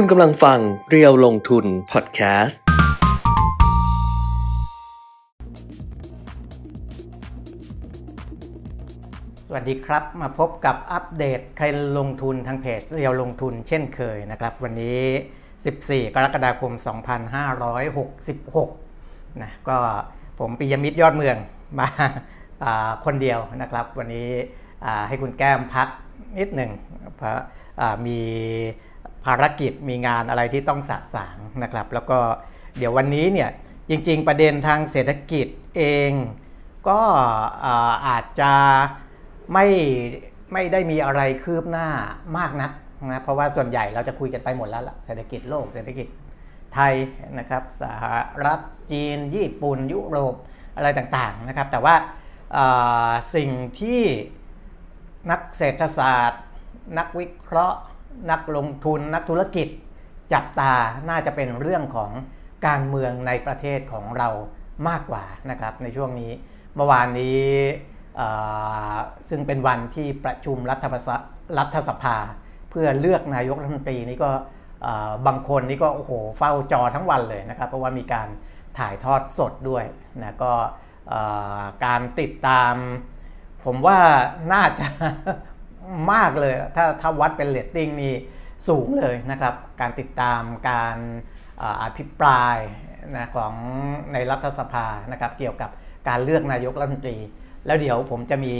คุณกำลังฟังเรียวลงทุนพอดแคสต์ สวัสดีครับ มาพบกับอัปเดตใครลงทุนทางเพจเรียวลงทุนเช่นเคยนะครับ วันนี้ 14 กรกฎาคม 2566 นะก็ผมปิยมิตรยอดเมืองมาาคนเดียวนะครับ วันนี้ให้คุณแก้มพักนิดหนึ่งเพราะมี ภารกิจมีงานอะไรที่ต้องสะสางนะครับ แล้วก็เดี๋ยววันนี้เนี่ยจริง ๆ ประเด็นทางเศรษฐกิจเอง ก็อาจจะไม่ไม่ได้มีอะไรคืบหน้ามากนักนะเพราะว่าส่วนใหญ่เราจะคุยกันไปหมดแล้วล่ะเศรษฐกิจโลกเศรษฐกิจไทยนะครับสหรัฐจีน ญี่ปุ่น ยุโรปอะไรต่างๆนะครับ แต่ว่าสิ่งที่นักเศรษฐศาสตร์ นักวิเคราะห์ นักลงทุนนักธุรกิจ จับตาน่าจะเป็นเรื่องของการเมืองในประเทศของเรามากกว่านะครับในช่วงนี้เมื่อวานนี้ซึ่งเป็นวันที่ประชุมรัฐสภารัฐสภา เพื่อเลือกนายกรัฐมนตรีนี่ก็บางคนนี่ก็โอ้โหเฝ้าจอทั้งวันเลยนะครับเพราะว่ามีการถ่ายทอดสดด้วยนะก็การติดตาม ผมว่าน่าจะ มากเลย ถ้าถ้าวัดเป็นเรตติ้งนี่สูงเลยนะครับ การติดตามการอภิปรายนะของในรัฐสภานะครับ เกี่ยวกับการเลือกนายกรัฐมนตรี แล้วเดี๋ยวผมจะมี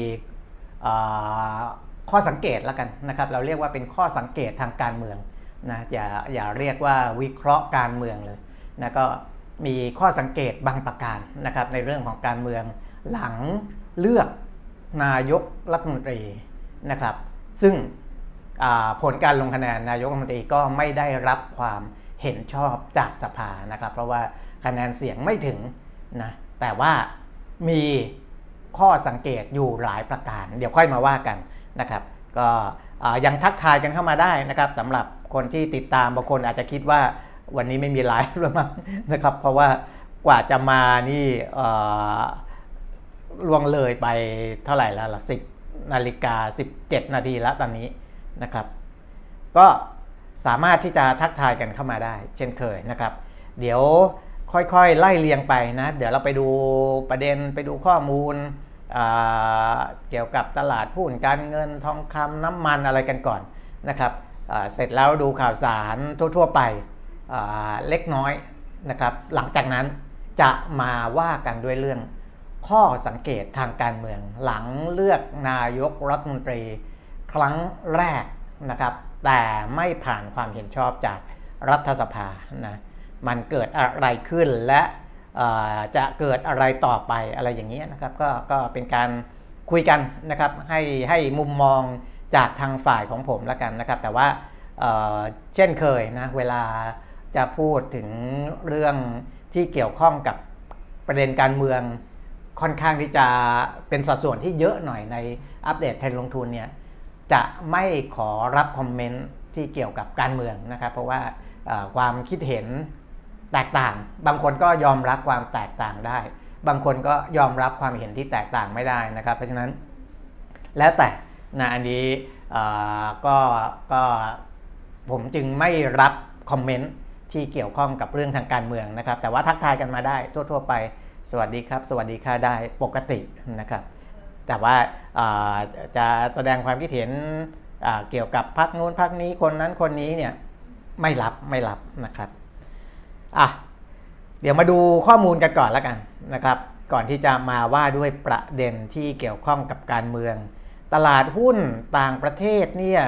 ข้อสังเกตแล้วกันนะครับ เราเรียกว่าเป็นข้อสังเกตทางการเมืองนะอย่าอย่าเรียกว่าวิเคราะห์การเมืองเลยนะก็มีข้อสังเกตบางประการนะครับ ในเรื่องของการเมืองหลังเลือกนายกรัฐมนตรี นะครับ ซึ่งผลการลงคะแนนนายกรัฐมนตรีก็ไม่ได้รับความเห็นชอบจากสภานะครับ เพราะว่าคะแนนเสียงไม่ถึงนะแต่ว่ามีข้อสังเกตอยู่หลายประการ เดี๋ยวค่อยมาว่ากันนะครับ ก็ยังทักทายกันเข้ามาได้นะครับสำหรับคนที่ติดตามบางคนอาจจะคิดว่าวันนี้ไม่มีไลฟ์แล้วมั้งนะครับ เพราะว่ากว่าจะมานี่ล่วงเลยไปเท่าไหร่แล้วล่ะสิบ นาฬิกา 17 นาทีแล้วตอนนี้นะครับ ก็สามารถที่จะทักทายกันเข้ามาได้ เช่นเคยนะครับ เดี๋ยวค่อยๆ ไล่เรียงไปนะ เดี๋ยวเราไปดูประเด็นไปดูข้อมูลเกี่ยวกับตลาดหุ้นการเงินทองคำน้ำมันอะไรกันก่อนนะครับเสร็จแล้วดูข่าวสารทั่วๆไปเล็กน้อยนะครับ หลังจากนั้นจะมาว่ากันด้วยเรื่อง ข้อสังเกตทางการเมือง หลังเลือกนายกรัฐมนตรี ครั้งแรกนะครับ แต่ไม่ผ่านความเห็นชอบจากรัฐสภานะมันเกิดอะไรขึ้นและจะเกิดอะไรต่อไปอะไรอย่างนี้ยนะครับก็ก็เป็นการคุยกันนะครับให้ให้มุมมองจากทางฝ่ายของผมแล้วกันนะครับ แต่ว่าเเช่นเคยนะเวลาจะพูดถึงเรื่องที่เกี่ยวข้องกับประเด็นการเมือง ค่อนข้างที่จะเป็นสัดส่วนที่เยอะหน่อยในอัปเดตเทรนลงทุนเนี่ยจะไม่ขอรับคอมเมนต์ที่เกี่ยวกับการเมืองนะครับ เพราะว่าความคิดเห็นแตกต่าง บางคนก็ยอมรับความแตกต่างได้ บางคนก็ยอมรับความเห็นที่แตกต่างไม่ได้นะครับ เพราะฉะนั้นแล้วแต่นะอันนี้ก็ก็ผมจึงไม่รับคอมเมนต์ที่เกี่ยวข้องกับเรื่องทางการเมืองนะครับ แต่ว่าทักทายกันมาได้ทั่ว ๆ ไป สวัสดีครับ สวัสดีค่ะได้ปกตินะครับ แต่ว่าจะแสดงความคิดเห็นเกี่ยวกับพักนู้นพักนี้คนนั้นคนนี้เนี่ยไม่รับไม่รับนะครับอะเดี๋ยวมาดูข้อมูลกันก่อนแล้วกันนะครับ ก่อนที่จะมาว่าด้วยประเด็นที่เกี่ยวข้องกับการเมือง ตลาดหุ้นต่างประเทศเนี่ย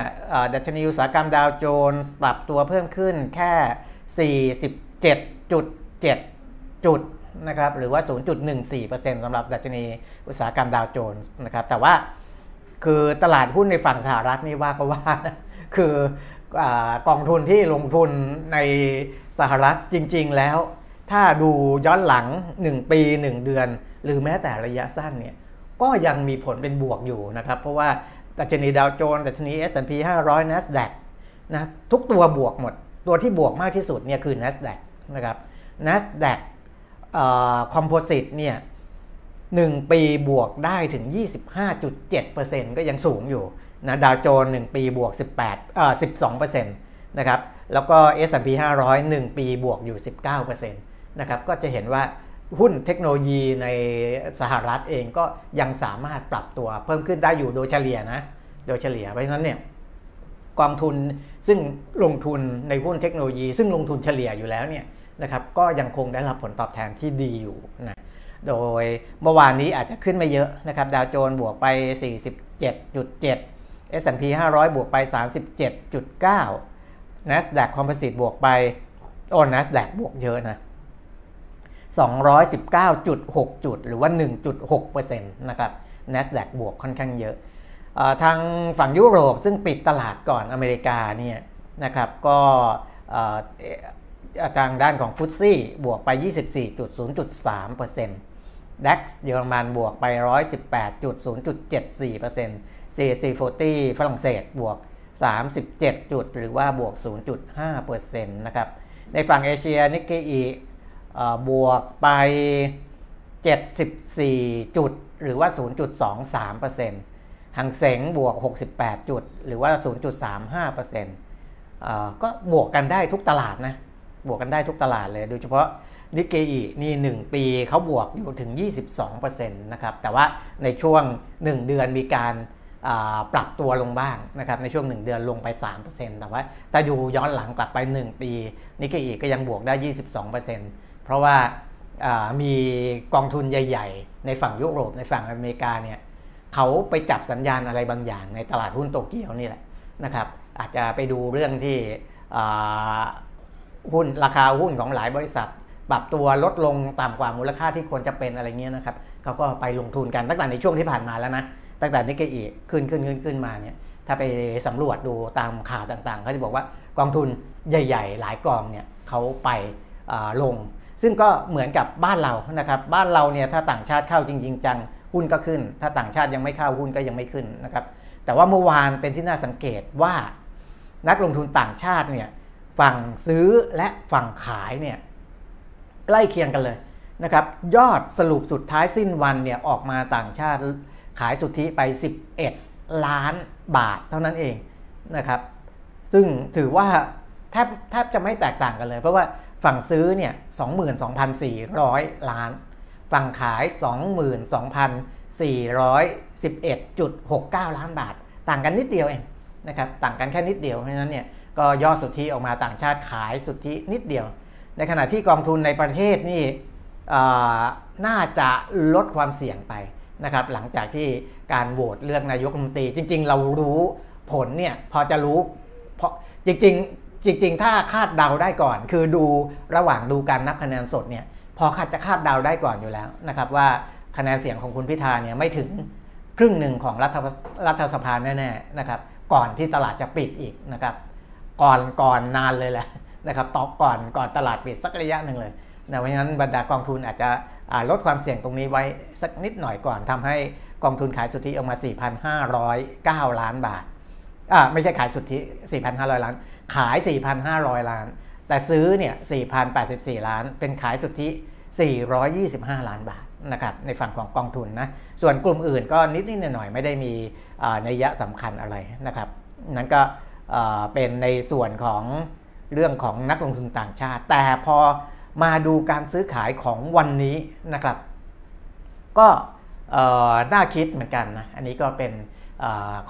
ดัชนีอุตสาหกรรมดาวโจนส์ปรับตัวเพิ่มขึ้นแค่ 47.7 จุด นะครับหรือว่า 0.14%สำหรับดัชนีอุตสาหกรรมดาวโจนส์นะครับแต่ว่าคือตลาดหุ้นในฝั่งสหรัฐนี่ว่าก็ว่า คืออกองทุนที่ลงทุนในสหรัฐจริง ๆ แล้ว ถ้าดูย้อนหลัง 1 ปี 1 เดือน หรือแม้แต่ระยะสั้นเนี่ยก็ยังมีผลเป็นบวกอยู่นะครับ เพราะว่าดัชนีดาวโจนส์ดัชนี S&P 500 NASDAQ นะทุกตัวบวกหมด ตัวที่บวกมากที่สุดเนี่ยคือ NASDAQ นะครับ NASDAQ คอมโพสิตเนี่ยหนึ่งปีบวกได้ถึง 25.7%ก็ยังสูงอยู่นะดาวโจนส์1ปีบวก 18เอ่อ12%นะครับแล้วก็ S&P 500 1 ปีบวกอยู่ 19%นะครับก็จะเห็นว่าหุ้นเทคโนโลยีในสหรัฐเองก็ยังสามารถปรับตัวเพิ่มขึ้นได้อยู่โดยเฉลี่ยนะโดยเฉลี่ยเพราะฉะนั้นเนี่ยกองทุนซึ่งลงทุนในหุ้นเทคโนโลยี ซึ่งลงทุนเฉลี่ยอยู่แล้วเนี่ย นะครับก็ยังคงได้รับผลตอบแทนที่ดีอยู่นะโดยเมื่อวานนี้อาจจะขึ้นไม่เยอะนะครับดาวโจนส์บวกไป 47.7 S&P 500 บวกไป 37.9 NASDAQ Composite บวกไปโอ้ NASDAQ บวกเยอะนะ219.6 จุด หรือว่า 1.6%นะครับ NASDAQ บวกค่อนข้างเยอะทางฝั่งยุโรปซึ่งปิดตลาดก่อนอเมริกาเนี่ยนะครับก็ ทางด้านของฟุตซี่บวกไป 24.0.3% DAX เยอรมันบวกไป 118.0.74% CAC 40 ฝรั่งเศสบวก 37 จุด หรือว่าบวก 0.5%นะครับในฝั่งเอเชียนิกเกอีบวกไป 74 จุด หรือว่า 0.23%หังเสงบวก 68 จุด หรือว่า 0.35%ก็บวกกันได้ทุกตลาดนะ บวกกันได้ทุกตลาดเลย โดยเฉพาะนิกเกอีนี่ 1 ปีเขาบวกอยู่ถึง 22%นะครับ แต่ว่าในช่วง 1 เดือนมีการปรับตัวลงบ้างนะครับในช่วง 1 เดือนลงไป 3%แต่ว่าถ้าอยู่ย้อนหลังกลับไป 1 ปีนิกเกอีก็ยังบวกได้ 22%เพราะว่ามีกองทุนใหญ่ ๆ ในฝั่งยุโรปในฝั่งอเมริกาเนี่ยเขาไปจับสัญญาณอะไรบางอย่างในตลาดหุ้นโตเกียวนี่แหละนะครับอาจจะไปดูเรื่องที่ หุ้นราคาหุ้นของหลายบริษัท ปรับตัวลดลงต่ำกว่ามูลค่าที่ควรจะเป็นอะไรเงี้ยนะครับเขาก็ไปลงทุนกันตั้งแต่ในช่วงที่ผ่านมาแล้วนะตั้งแต่นิกเกอีขึ้นขึ้นขึ้นขึ้นมาเนี่ยถ้าไปสำรวจดูตามข่าวต่างๆเขาจะบอกว่ากองทุนใหญ่ ๆ หลายกองเนี่ยเขาไปลง ซึ่งก็เหมือนกับบ้านเรานะครับบ้านเราเนี่ยถ้าต่างชาติเข้าจริง ๆ จังหุ้นก็ขึ้น ถ้าต่างชาติยังไม่เข้าหุ้นก็ยังไม่ขึ้นนะครับแต่ว่าเมื่อวานเป็นที่น่าสังเกตว่านักลงทุนต่างชาติเนี่ย ฝั่งซื้อและฝั่งขายเนี่ยใกล้เคียงกันเลยนะครับยอดสรุปสุดท้ายสิ้นวันเนี่ยออกมาต่างชาติขายสุทธิไป 11 ล้านบาทเท่านั้นเองนะครับซึ่งถือว่าแทบแทบจะไม่แตกต่างกันเลย เพราะว่าฝั่งซื้อเนี่ย22,400 ล้าน ฝั่งขาย 22,411.69 ล้านบาท ต่างกันนิดเดียวเองนะครับต่างกันแค่นิดเดียวเพราะฉะนั้นเนี่ย ก็ยอดสุทธิออกมาต่างชาติขายสุทธินิดเดียว ในขณะที่กองทุนในประเทศนี่น่าจะลดความเสี่ยงไปนะครับหลังจากที่การโหวตเลือกนายกรัฐมนตรี จริง ๆ เรารู้ผลเนี่ยพอจะรู้เพราะจริงๆจริง ๆ ถ้าคาดเดาได้ก่อน คือดูระหว่างดูการนับคะแนนสดเนี่ยพอคาดจะคาดเดาได้ก่อนอยู่แล้วนะครับว่าคะแนนเสียงของคุณพิธาเนี่ยไม่ถึงครึ่งหนึ่งของรัฐรัฐสภาแน่ๆนะครับก่อนที่ตลาดจะปิดอีกนะครับ ก่อนก่อนนานเลยแหละนะครับตอกก่อนก่อนตลาดปิดสักระยะหนึ่งเลยนะเพราะฉะนั้นบรรดากองทุนอาจจะลดความเสี่ยงตรงนี้ไว้สักนิดหน่อยก่อนทำให้กองทุนขายสุทธิออกมา 4,509 ล้านบาทอ่าไม่ใช่ขายสุทธิ 4,500 ล้าน ขาย 4,500 ล้าน แต่ซื้อเนี่ย 4,084 ล้าน เป็นขายสุทธิ 425 ล้านบาทนะครับในฝั่งของกองทุนนะ ส่วนกลุ่มอื่นก็นิดนิดหน่อยไม่ได้มีนัยยะสำคัญอะไรนะครับ นั้นก็ เป็นในส่วนของเรื่องของนักลงทุนต่างชาติ แต่พอมาดูการซื้อขายของวันนี้นะครับ ก็น่าคิดเหมือนกันนะอันนี้ก็เป็น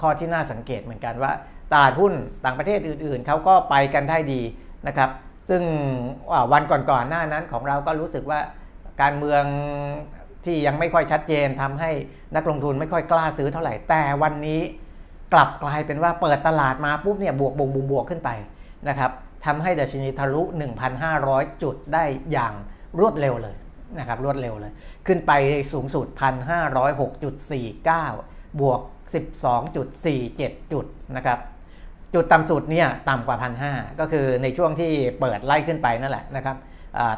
ข้อที่น่าสังเกตเหมือนกันว่าตลาดหุ้นต่างประเทศอื่นๆเขาก็ไปกันได้ดีนะครับ ซึ่งวันก่อนๆหน้านั้นของเราก็รู้สึกว่าการเมืองที่ยังไม่ค่อยชัดเจนทำให้นักลงทุนไม่ค่อยกล้าซื้อเท่าไหร่แต่วันนี้ กลับกลายเป็นว่าเปิดตลาดมาปุ๊บเนี่ยบวกบวกบวกขึ้นไปนะครับทำให้ดัชนีทะลุ 1,500 จุดได้อย่างรวดเร็วเลยนะครับรวดเร็วเลย ขึ้นไปสูงสุด 1,506.49 บวก 12.47 จุดนะครับจุดต่ำสุดเนี่ยต่ำกว่า 1,500 ก็คือในช่วงที่เปิดไล่ขึ้นไปนั่นแหละนะครับ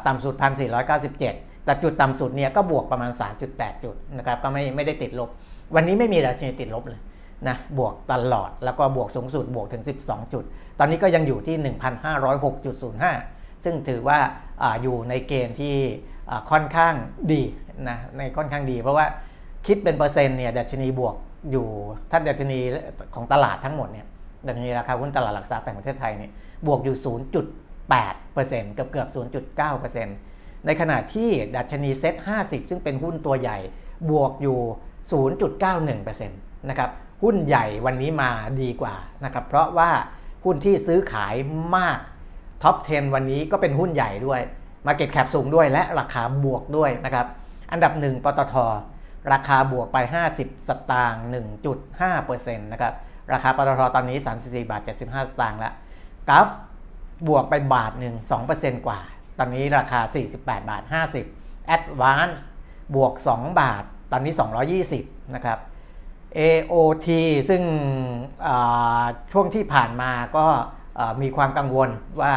ต่ำสุด 1,497 แต่จุดต่ำสุดเนี่ยก็บวกประมาณ 3.8 จุดนะครับก็ไม่ไม่ได้ติดลบ วันนี้ไม่มีดัชนีติดลบเลย นะบวกตลอดแล้วก็บวกสูงสุดบวกถึง 12 จุด ตอนนี้ก็ยังอยู่ที่ 1,506.05 ซึ่งถือว่าออยู่ในเกณฑ์ที่ค่อนข้างดีนะในค่อนข้างดี เพราะว่าคิดเป็นเปอร์เซ็นต์เนี่ยดัชนีบวกอยู่ถ้าดัชนีของตลาดทั้งหมดเนี่ยดังนี้ราคาหุ้นตลาดหลักทรัพย์แห่งประเทศไทยเนี่ยบวกอยู่ 0.8%เกือบเกือบ 0.9%ในขณะที่ดัชนี SET50 ซึ่งเป็นหุ้นตัวใหญ่บวกอยู่ 0.91%นะครับ หุ้นใหญ่วันนี้มาดีกว่านะครับเพราะว่าหุ้นที่ซื้อขายมาก top 10 วันนี้ก็เป็นหุ้นใหญ่ด้วย market cap สูงด้วยและราคาบวกด้วยนะครับ อันดับหนึ่งปตท ราคาบวกไป 50 สตางค์ 1.5%นะครับ ราคาปตทตอนนี้ 34 บาท 75 สตางค์ล้วกราฟบวกไปบาทหนึ่ง2%กว่า ตอนนี้ราคา 48 บาท 50 Advance บวก 2 บาท ตอนนี้ 220 นะครับ AOT ซึ่งช่วงที่ผ่านมาก็มีความกังวลว่า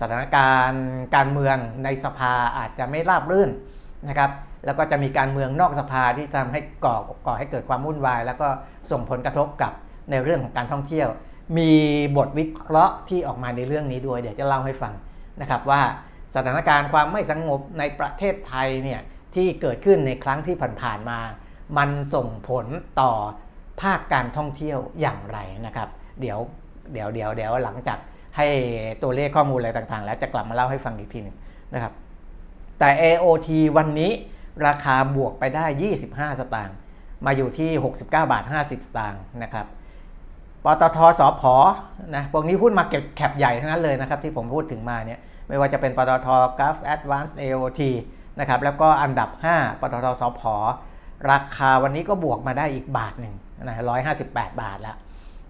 สถานการณ์การเมืองในสภาอาจจะไม่ราบรื่นนะครับแล้วก็จะมีการเมืองนอกสภาที่ทำให้ก่อก่อให้เกิดความวุ่นวาย แล้วก็ส่งผลกระทบกับในเรื่องของการท่องเที่ยว มีบทวิเคราะห์ที่ออกมาในเรื่องนี้ด้วย เดี๋ยวจะเล่าให้ฟังนะครับว่าสถานการณ์ความไม่สงบในประเทศไทยเนี่ยที่เกิดขึ้นในครั้งที่ผ่านๆมา มันส่งผลต่อภาคการท่องเที่ยวอย่างไรนะครับ เดี๋ยวเดี๋ยวเดี๋ยวเดี๋ยวหลังจากให้ตัวเลขข้อมูลอะไรต่างๆ แล้วจะกลับมาเล่าให้ฟังอีกทีนึงนะครับ แต่ AOT วันนี้ราคาบวกไปได้ 25 สตางค์มาอยู่ที่ 69 บาท 50 สตางค์นะครับปตทสอพอนะพวกนี้หุ้นมาเก็ตแคปใหญ่ทั้งนั้นเลยนะครับ ที่ผมพูดถึงมาเนี่ยไม่ว่าจะเป็นปตทกราฟ Advanced AOT นะครับแล้วก็อันดับ 5ปตทสอพอ ราคาวันนี้ก็บวกมาได้อีกบาทหนึ่งนะ158บแปดบาทแล้ว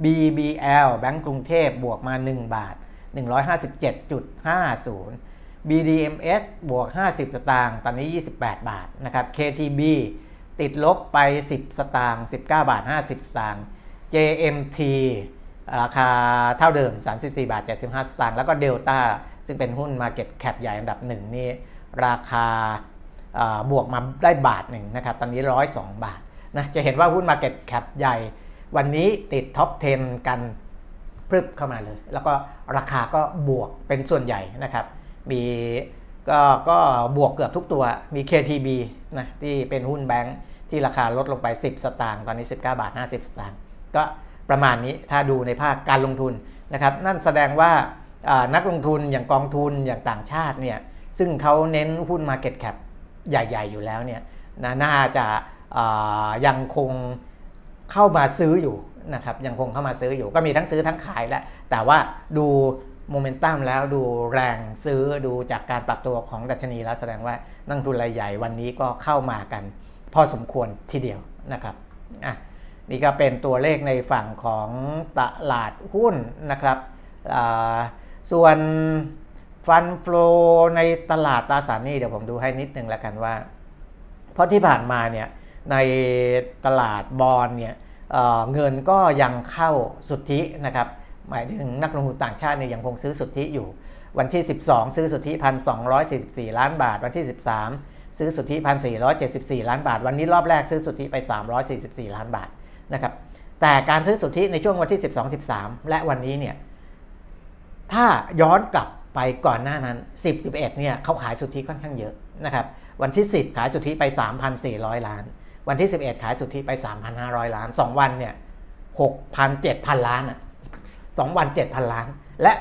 BBL แบงก์กรุงเทพบวกมา 1 บาท 157.50 BDMs บวก 50 สตางค์ตอนนี้ 28 บาทนะครับ KTB ติดลบไป 10 สตางค์19 บาท 50 สตางค์ JMT ราคาเท่าเดิม 34 บาท 75 สตางค์แล้วก็ Delta ซึ่งเป็นหุ้น Market Cap ใหญ่อันดับหนึ่งนี่ราคา บวกมาได้บาทหนึ่งนะครับ ตอนนี้ 102 บาทนะจะเห็นว่าหุ้น Market Cap ใหญ่ วันนี้ติดท็อป 10 กันพรึบเข้ามาเลย แล้วก็ราคาก็บวกเป็นส่วนใหญ่นะครับ มีก็ก็บวกเกือบทุกตัวมี KTB นะที่เป็นหุ้นแบงค์ที่ราคาลดลงไป 10 สตางค์ตอนนี้ 19 บาท 50 สตางค์ก็ประมาณนี้ถ้าดูในภาคการลงทุนนะครับ นั่นแสดงว่านักลงทุนอย่างกองทุนอย่างต่างชาติเนี่ยซึ่งเขาเน้นหุ้น Market Cap ใหญ่ ๆ อยู่แล้วเนี่ยนะน่าจะยังคงเข้ามาซื้ออยู่นะครับยังคงเข้ามาซื้ออยู่ก็มีทั้งซื้อทั้งขายแหละแต่ว่าดูโมเมนตัมแล้วดูแรงซื้อดูจากการปรับตัวของดัชนีแล้วแสดงว่านักทุนรายใหญ่วันนี้ก็เข้ามากัน พอสมควรทีเดียวนะครับอะนี่ก็เป็นตัวเลขในฝั่งของตลาดหุ้นนะครับส่วน ฟันฟลอในตลาดตราสารหนี้เดี๋ยวผมดูให้นิดนึงแล้วกันว่า เพราะที่ผ่านมาเนี่ยในตลาดบอลเนี่ยเเงินก็ยังเข้าสุทธินะครับ หมายถึงนักลงทุนต่างชาติเนี่ยยังคงซื้อสุทธิอยู่ วันที่ 12 ซื้อสุทธิพันสองล้านบาท วันที่ 13 ซื้อสุทธิพันสี่ล้านบาท วันนี้รอบแรกซื้อสุทธิไป 344 ล้านบาทนะครับ แต่การซื้อสุทธิในช่วงวันที่ 12 13 และวันนี้เนี่ยถ้าย้อนกลับ ไปก่อนหน้านั้น 10 11เนี่ยเขาขายสุทธิค่อนข้างเยอะนะครับวันที่ 10 ขายสุทธิไป 3,400 ล้าน วันที่ 11 ขายสุทธิไป 3,500 ล้าน 2 วันเนี่ย6,000 7,000 ล้านอะ2วัน 7,000 ล้าน และ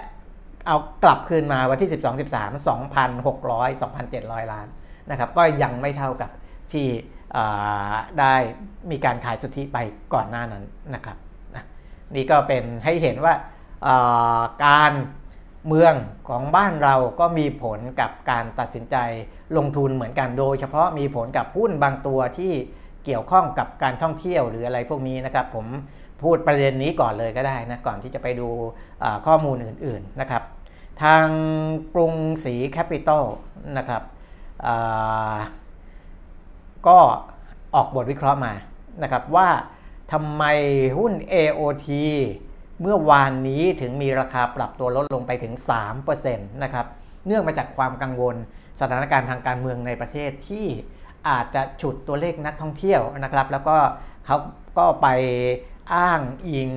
เอากลับคืนมาวันที่ 12 13 2,600 2,700 ล้านนะครับก็ยังไม่เท่ากับที่ได้มีการขายสุทธิไปก่อนหน้านั้นนะครับนี่ก็เป็นให้เห็นว่าการ เมืองของบ้านเราก็มีผลกับการตัดสินใจลงทุนเหมือนกันโดย เฉพาะมีผลกับหุ้นบางตัวที่เกี่ยวข้องกับการท่องเที่ยวหรืออะไรพวกนี้นะครับ ผมพูดประเด็นนี้ก่อนเลยก็ได้นะก่อนที่จะไปดูข้อมูลอื่นๆนะครับ ทางกรุงศรีแคปิตอลนะครับก็ออกบทวิเคราะห์มานะครับว่าทำไมหุ้น AOT เมื่อวานนี้ถึงมีราคาปรับตัวลดลงไปถึง 3%นะครับ เนื่องมาจากความกังวลสถานการณ์ทางการเมืองในประเทศที่อาจจะฉุดตัวเลขนักท่องเที่ยวนะครับ แล้วก็เขาก็ไปอ้างอิง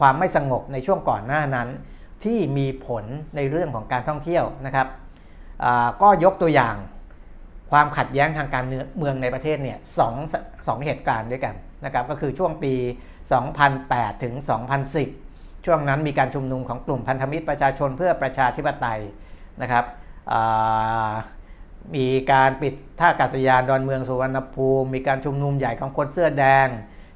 ความไม่สงบในช่วงก่อนหน้านั้น ที่มีผลในเรื่องของการท่องเที่ยวนะครับก็ยกตัวอย่างความขัดแย้งทางการเมืองในประเทศเนี่ยสองสองเหตุการณ์ด้วยกันนะครับก็คือช่วงปี 2008 ถึง 2010 ช่วงนั้นมีการชุมนุมของกลุ่มพันธมิตรประชาชนเพื่อประชาธิปไตยนะครับมีการปิดท่าอากาศยานดอนเมืองสุวรรณภูมิ มีการชุมนุมใหญ่ของคนเสื้อแดง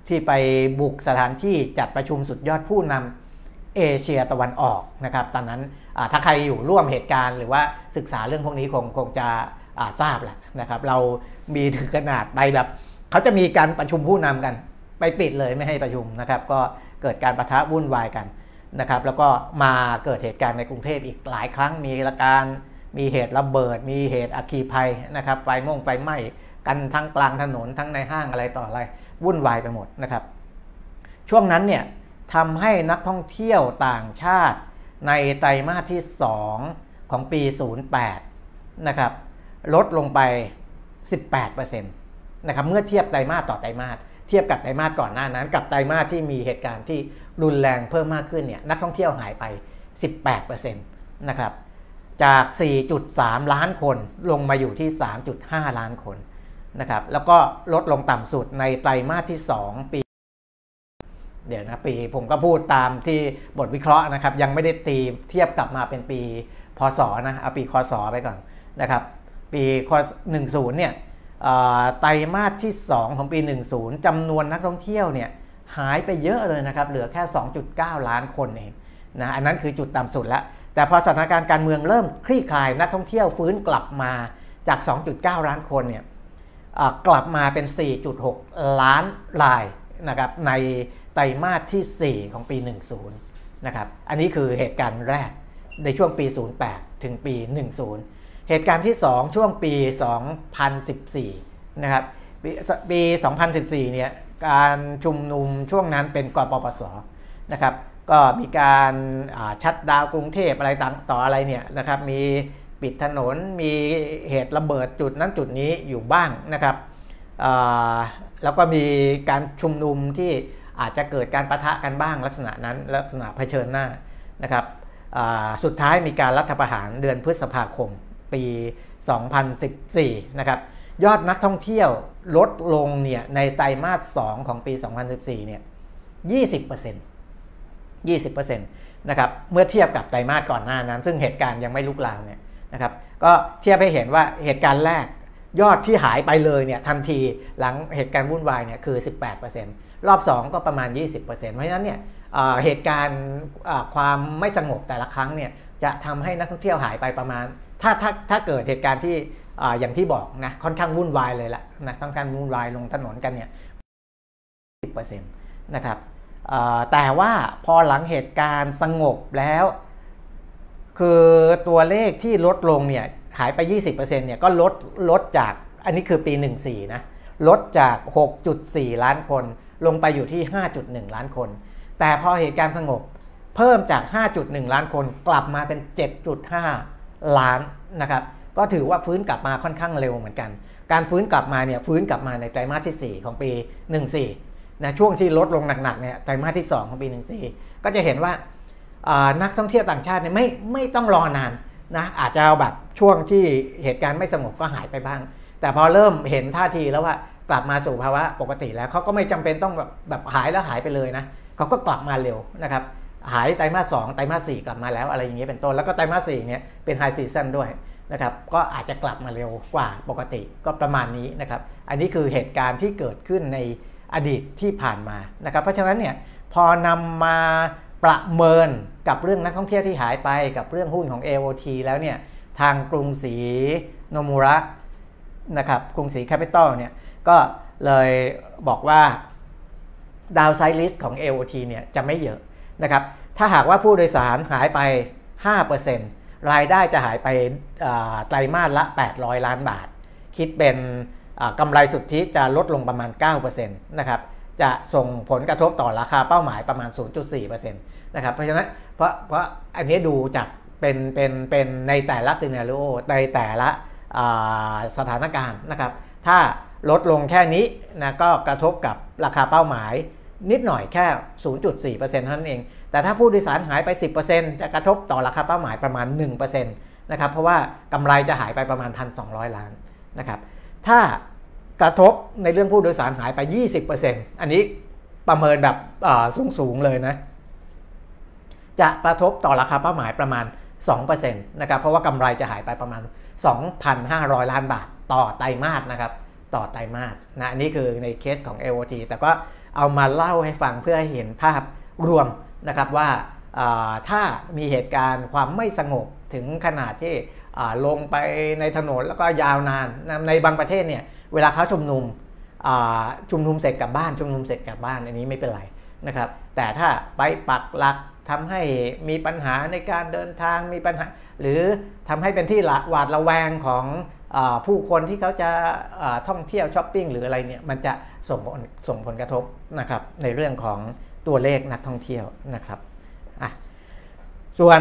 ที่ไปบุกสถานที่จัดประชุมสุดยอดผู้นำเอเชียตะวันออกนะครับ ตอนนั้นถ้าใครอยู่ร่วมเหตุการณ์หรือว่าศึกษาเรื่องพวกนี้คงคงจะทราบแหละนะครับ เรามีถึงขนาดไปแบบเขาจะมีการประชุมผู้นำกัน ไปปิดเลยไม่ให้ประชุมนะครับก็เกิดการประทะวุ่นวายกันนะครับแล้วก็มาเกิดเหตุการณ์ในกรุงเทพอีกหลายครั้งมีละการมีเหตุระเบิด มีเหตุอัคคีภัยนะครับไฟม่งไฟไหม้กันทั้งกลางถนนทั้งในห้างอะไรต่ออะไรวุ่นวายไปหมดนะครับ ช่วงนั้นเนี่ยทำให้นักท่องเที่ยวต่างชาติในไตรมาสที่ 2 ของปี 08 นะครับ ลดลงไป 18%นะครับเมื่อเทียบไตรมาสต่อไตรมาส เทียบกับไตรมาสก่อนหน้านั้น กับไตรมาสที่มีเหตุการณ์ที่รุนแรงเพิ่มมากขึ้นเนี่ยนักท่องเที่ยวหายไป 18%นะครับจาก 4.3 ล้านคนลงมาอยู่ที่ 3.5 ล้านคนนะครับแล้วก็ลดลงต่ำสุดในไตรมาสที่ 2 ปี เดี๋ยวนะปีผมก็พูดตามที่บทวิเคราะห์นะครับ ยังไม่ได้ตีเทียบกลับมาเป็นปีพศนะเอาปีคศไปก่อนนะครับ ปีคศ10เนี่ย ไตรมาสที่ 2 ของปี 10จำนวนนักท่องเที่ยวเนี่ยหายไปเยอะเลยนะครับ เหลือแค่ 2.9 ล้านคนเองนะอันนั้นคือจุดต่ำสุดแล้ว แต่พอสถานการณ์การเมืองเริ่มคลี่คลายนักท่องเที่ยวฟื้นกลับมาจาก 2.9 ล้านคนเนี่ยกลับมาเป็น 4.6 ล้านรายนะครับในไตรมาสที่ 4 ของปี 10 นะครับ อันนี้คือเหตุการณ์แรกในช่วงปี 08 ถึงปี 10 เหตุการณ์ที่ 2 ช่วงปี 2014 นะครับ ปี 2014 เนี่ย การชุมนุมช่วงนั้นเป็นกปปส นะครับ ก็มีการชัดดาวกรุงเทพอะไรต่ออะไรเนี่ยนะครับ มีปิดถนน มีเหตุระเบิดจุดนั้นจุดนี้อยู่บ้างนะครับ แล้วก็มีการชุมนุมที่อาจจะเกิดการประทะกันบ้างลักษณะนั้นลักษณะเผชิญหน้านะครับ สุดท้ายมีการรัฐประหารเดือนพฤษภาคม ปี 2014 นะครับ ยอดนักท่องเที่ยวลดลงเนี่ยในไตรมาส 2 ของปี 2014 เนี่ย 20% 20%นะครับ เมื่อเทียบกับไตรมาสก่อนหน้านั้น ซึ่งเหตุการณ์ยังไม่ลุกลามเนี่ยนะครับ ก็เทียบให้เห็นว่าเหตุการณ์แรกยอดที่หายไปเลยเนี่ยทันทีหลังเหตุการณ์วุ่นวายเนี่ยคือ 18%รอบ 2 ก็ประมาณ 20%เพราะฉะนั้นเนี่ยเหตุการณ์ความไม่สงบแต่ละครั้งเนี่ยจะทำให้นักท่องเที่ยวหายไปประมาณ ถ้าถ้าถ้าเกิดเหตุการณ์ที่อย่างที่บอกนะค่อนข้างวุ่นวายเลยละนะค่อนข้างวุ่นวายลงถนนกันเนี่ย10%นะครับแต่ว่าพอหลังเหตุการณ์สงบแล้ว คือตัวเลขที่ลดลงเนี่ยหายไป 20%เนี่ยก็ลดลดจากอันนี้คือปี 14นะลดจาก 6.4 ล้านคน ลงไปอยู่ที่ 5.1 ล้านคน แต่พอเหตุการณ์สงบเพิ่มจาก 5.1 ล้านคนกลับมาเป็น 7.5 ล้านนะครับก็ถือว่าฟื้นกลับมาค่อนข้างเร็วเหมือนกัน การฟื้นกลับมาเนี่ยฟื้นกลับมาในไตรมาสที่ 4 ของปี 14นะช่วงที่ลดลงหนักๆเนี่ยไตรมาสที่ 2 ของปี 14 ก็จะเห็นว่านักท่องเที่ยวต่างชาติเนี่ยไม่ไม่ต้องรอนานนะอาจจะแบบช่วงที่เหตุการณ์ไม่สงบก็หายไปบ้าง แต่พอเริ่มเห็นท่าทีแล้วว่ากลับมาสู่ภาวะปกติแล้วเขาก็ไม่จำเป็นต้องแบบแบบหายแล้วหายไปเลยนะเขาก็กลับมาเร็วนะครับ หายไตรมาสสองไตรมาสสี่กลับมาแล้วอะไรอย่างเงี้ยเป็นต้น แล้วก็ไตรมาสสี่เนี่ยเป็น high season ด้วยนะครับ ก็อาจจะกลับมาเร็วกว่าปกติก็ประมาณนี้นะครับ อันนี้คือเหตุการณ์ที่เกิดขึ้นในอดีตที่ผ่านมานะครับ เพราะฉะนั้นเนี่ยพอนำมาประเมินกับเรื่องนักท่องเที่ยวที่หายไปกับเรื่องหุ้นของ AOT แล้วเนี่ยทางกรุงศรีโนมูระนะครับกรุงศรีแคปิตอลเนี่ยก็เลยบอกว่า downside risk ของ AOT เนี่ยจะไม่เยอะ นะครับ ถ้าหากว่าผู้โดยสารหายไป 5%รายได้จะหายไปไตรมาสละ 800 ล้านบาท คิดเป็นกำไรสุทธิจะลดลงประมาณ 9%นะครับ จะส่งผลกระทบต่อราคาเป้าหมายประมาณ 0.4%นะครับ เพราะฉะนั้น เพราะ เพราะอันนี้ดูจากเป็น เป็น เป็นในแต่ละซีเนโรในแต่ละสถานการณ์นะครับ ถ้าลดลงแค่นี้นะก็กระทบกับราคาเป้าหมาย นิดหน่อยแค่ 0.4%เท่านั้นเอง แต่ถ้าผู้โดยสารหายไป 10%จะกระทบต่อราคาเป้าหมายประมาณ 1%นะครับ เพราะว่ากำไรจะหายไปประมาณ 1,200 ล้านนะครับ ถ้ากระทบในเรื่องผู้โดยสารหายไป 20%อันนี้ประเมินแบบสูงสูงเลยนะ จะกระทบต่อราคาเป้าหมายประมาณ 2%นะครับ เพราะว่ากำไรจะหายไปประมาณ 2,500 ล้านบาทต่อไตรมาสนะครับ ต่อไตรมาสนะ นี่คือในเคสของ LOT แต่ก็ เอามาเล่าให้ฟังเพื่อให้เห็นภาพรวมนะครับว่าถ้ามีเหตุการณ์ความไม่สงบถึงขนาดที่ลงไปในถนนแล้วก็ยาวนานในบางประเทศเนี่ยเวลาเขาชุมนุมชุมนุมเสร็จกลับบ้านชุมนุมเสร็จกลับบ้านอันนี้ไม่เป็นไรนะครับ แต่ถ้าไปปักหลักทำให้มีปัญหาในการเดินทางมีปัญหา หรือทำให้เป็นที่หวาดระแวงของอผู้คนที่เขาจะท่องเที่ยวช้อปปิ้งหรืออะไรเนี่ยมันจะ ส่งผลส่งผลกระทบนะครับในเรื่องของตัวเลขนักท่องเที่ยวนะครับอะส่วน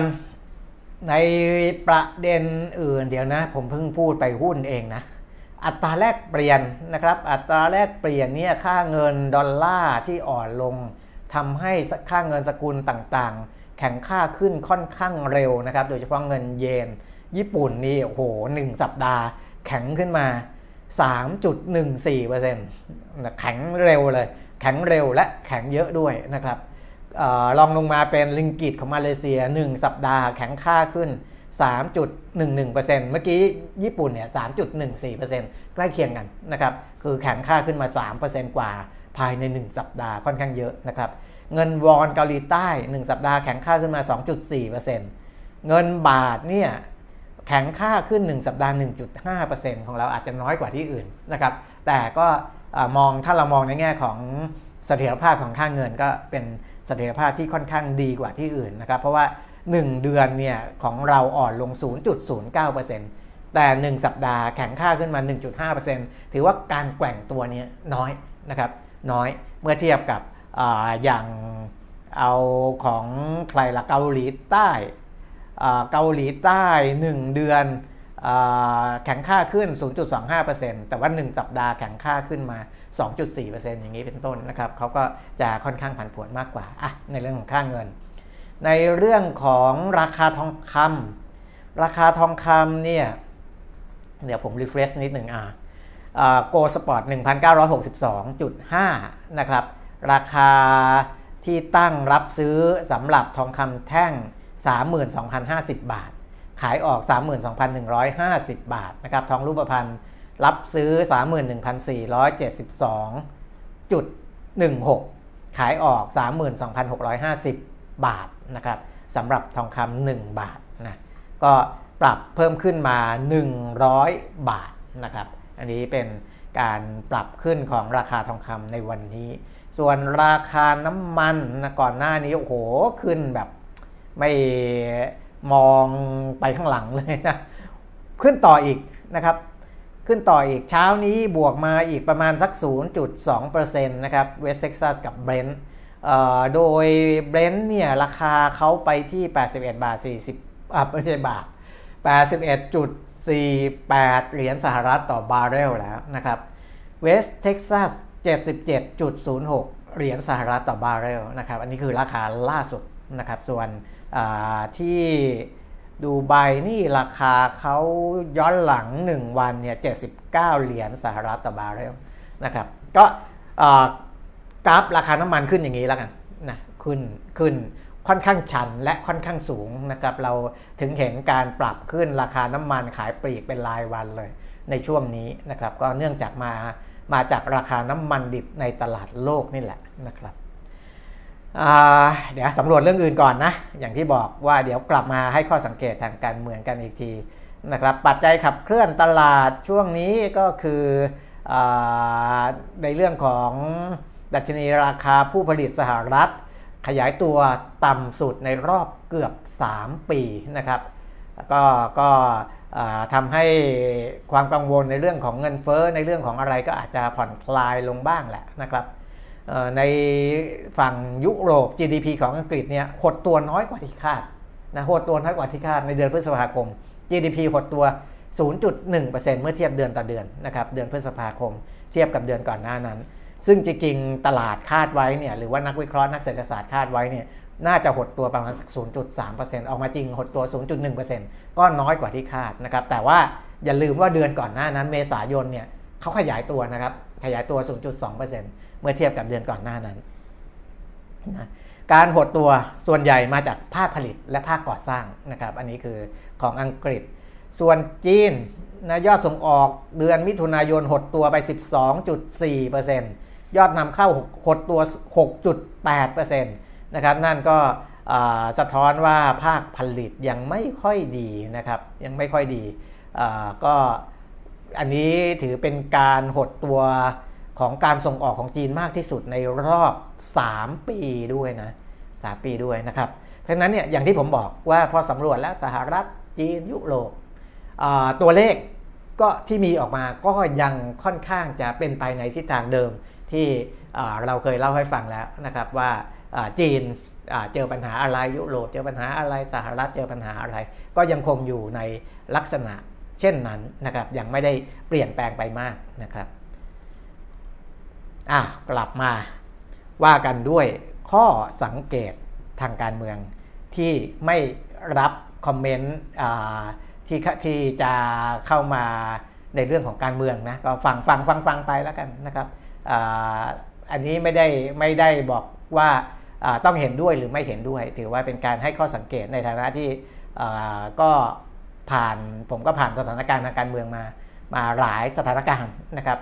ในประเด็นอื่นเดี๋ยวนะ ผมเพิ่งพูดไปหุ้นเองนะอัตราแลกเปลี่ยนนะครับ อัตราแลกเปลี่ยนเนี่ยค่าเงินดอลลาร์ที่อ่อนลงทำให้ค่าเงินสกุลต่างๆ แข็งค่าขึ้นค่อนข้างเร็วนะครับ โดยเฉพาะเงินเยน ญี่ปุ่นนี่โอ้โหหนึ่งสัปดาห์แข็งขึ้นมา 3.14%แข็งเร็วเลย แข็งเร็วและแข็งเยอะด้วยนะครับออลองลงมาเป็นลิงกิตของมาเลเซีย 1 สัปดาห์แข็งค่าขึ้น 3.11%เมื่อกี้ญี่ปุ่นเนี่ย 3.14%ใกล้เคียงกันนะครับ คือแข็งค่าขึ้นมา 3%กว่าภายใน 1 สัปดาห์ค่อนข้างเยอะนะครับ เงินวอนเกาหลีใต้ 1 สัปดาห์แข็งค่าขึ้นมา 2.4%เงินบาทเนี่ย แข็งค่าขึ้น 1 สัปดาห์ 1.5%ของเราอาจจะน้อยกว่าที่อื่นนะครับ แต่ก็มองถ้าเรามองในแง่ของเสถียรภาพของค่าเงินก็เป็นเสถียรภาพที่ค่อนข้างดีกว่าที่อื่นนะครับ เพราะว่า 1 เดือนเนี่ยของเราอ่อนลง 0.09%แต่ 1 สัปดาห์แข็งค่าขึ้นมา 1.5%ถือว่าการแกว่งตัวนี้น้อยนะครับน้อยเมื่อเทียบกับออย่างเอาของใครละเกาหลีใต้ เกาหลีใต้ 1 เดือนแข็งค่าขึ้น 0.25%แต่ว่า 1 สัปดาห์แข็งค่าขึ้นมา 2.4%อย่างนี้เป็นต้นนะครับเขาก็จะค่อนข้างผันผวนมากกว่าอะในเรื่องของค่าเงิน ในเรื่องของราคาทองคำราคาทองคำเนี่ยเดี๋ยวผม refresh นิดหนึ่งอะ gold spot 1,962.5 นะครับ ราคาที่ตั้งรับซื้อสำหรับทองคำแท่ง 32,050 บาท ขายออก 32,150 บาทนะครับทองรูปพรรณรับซื้อ 31,473.16 ขายออก 32,650 บาทนะครับสำหรับทองคำ1บาทนะก็ปรับเพิ่มขึ้นมา 100 บาทนะครับ อันนี้เป็นการปรับขึ้นของราคาทองคำในวันนี้ ส่วนราคาน้ำมันนะก่อนหน้านี้โอ้โหขึ้นแบบ ไม่มองไปข้างหลังเลยนะขึ้นต่ออีกนะครับ ขึ้นต่ออีกเช้านี้บวกมาอีกประมาณสัก 0.2%นะครับเวสเท็กซัสกับเบรนท์โดยเบรนท์เนี่ยราคาเขาไปที่ 81 บาท 40อ่าไม่ใช่บาท 81 48 เหรียญสหรัฐต่อบาร์เรลแล้วนะครับเวสเท็กซัส77.06 เหรียญสหรัฐต่อบาร์เรลนะครับ อันนี้คือราคาล่าสุดนะครับ ส่วน ที่ดูไบนี่ราคาเขาย้อนหลัง 1 วันเนี่ย 79 เหรียญสหรัฐต่อบาร์เรลนะครับ ก็กราฟราคาน้ำมันขึ้นอย่างนี้แล้วกันนะขึ้นขึ้นค่อนข้างชันและค่อนข้างสูงนะครับ เราถึงเห็นการปรับขึ้นราคาน้ำมันขายปลีกเป็นรายวันเลย ในช่วงนี้นะครับ ก็เนื่องจากมามาจากราคาน้ำมันดิบในตลาดโลกนี่แหละนะครับ เดี๋ยวสำรวจเรื่องอื่นก่อนนะ อย่างที่บอกว่าเดี๋ยวกลับมาให้ข้อสังเกตทางการเมืองกันอีกทีนะครับ ปัจจัยขับเคลื่อนตลาดช่วงนี้ก็คืออในเรื่องของดัชนีราคาผู้ผลิตสหรัฐ ขยายตัวต่ำสุดในรอบเกือบ 3 ปีนะครับก็ก็ทำให้ความกังวลในเรื่องของเงินเฟ้อในเรื่องของอะไรก็อาจจะผ่อนคลายลงบ้างแหละนะครับ ในฝั่งยุโรป GDP ของอังกฤษเนี่ยหดตัวน้อยกว่าที่คาดนะหดตัวน้อยกว่าที่คาดในเดือนพฤษภาคม GDP หดตัว 0.1%เมื่อเทียบเดือนต่อเดือนนะครับเดือนพฤษภาคม เทียบกับเดือนก่อนหน้านั้น ซึ่งจริงๆตลาดคาดไว้เนี่ยหรือว่านักวิเคราะห์นักเศรษฐศาสตร์คาดไว้เนี่ยน่าจะหดตัวประมาณสัก 0.3%ออกมาจริงหดตัว 0.1%ก็น้อยกว่าที่คาดนะครับแต่ว่าอย่าลืมว่าเดือนก่อนหน้านั้นเมษายนเนี่ยเขาขยายตัวนะครับขยายตัว 0.2% เมื่อเทียบกับเดือนก่อนหน้านั้นนะการหดตัวส่วนใหญ่มาจากภาคผลิตและภาคก่อสร้างนะครับ อันนี้คือของอังกฤษ ส่วนจีนนะยอดส่งออกเดือนมิถุนายนหดตัวไป 12.4%ยอดนำเข้าหดตัว 6.8%นะครับ นั่นก็สะท้อนว่าภาคผลิตยังไม่ค่อยดีนะครับ ยังไม่ค่อยดี ก็อันนี้ถือเป็นการหดตัว ของการส่งออกของจีนมากที่สุดในรอบ 3 ปีด้วยนะ3ปีด้วยนะครับเพราะนั้นเนี่ยอย่างที่ผมบอกว่าพอสำรวจแล้วสหรัฐจีนยุโรปตัวเลขก็ที่มีออกมาก็ยังค่อนข้างจะเป็นไปในทิศทางเดิมที่เราเคยเล่าให้ฟังแล้วนะครับว่าจีนเจอปัญหาอะไรยุโรปเจอปัญหาอะไรสหรัฐเจอปัญหาอะไร ก็ยังคงอยู่ในลักษณะเช่นนั้นนะครับยังไม่ได้เปลี่ยนแปลงไปมากนะครับ อะกลับมาว่ากันด้วยข้อสังเกตทางการเมืองที่ไม่รับคอมเมนต์ที่ที่จะเข้ามาในเรื่องของการเมืองนะก็ฟังฟังฟังฟังไปแล้วกันนะครับออันนี้ไม่ได้ไม่ได้บอกว่าต้องเห็นด้วยหรือไม่เห็นด้วย ถือว่าเป็นการให้ข้อสังเกตในฐานะที่ก็ผ่านผมก็ผ่านสถานการณ์ทางการเมืองมามาหลายสถานการณ์นะครับ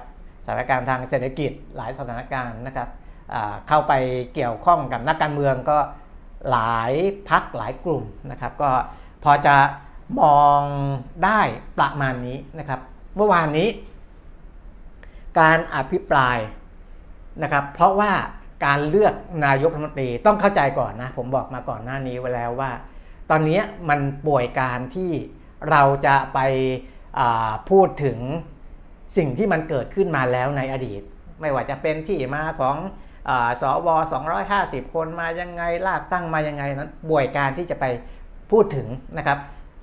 สถานการณ์ทางเศรษฐกิจหลายสถานการณ์นะครับเข้าไปเกี่ยวข้องกับนักการเมืองก็หลายพักหลายกลุ่มนะครับ ก็พอจะมองได้ประมาณนี้นะครับ เมื่อวานนี้ การอภิปรายนะครับ เพราะว่าการเลือกนายกรัฐมนตรีต้องเข้าใจก่อนนะ ผมบอกมาก่อนหน้านี้ไว้แล้วว่า ตอนนี้มันป่วยการที่เราจะไปพูดถึง สิ่งที่มันเกิดขึ้นมาแล้วในอดีต ไม่ว่าจะเป็นที่มาของสว250 คนมายังไงลากตั้งมายังไงนั้นบ่วยการที่จะไปพูดถึงนะครับ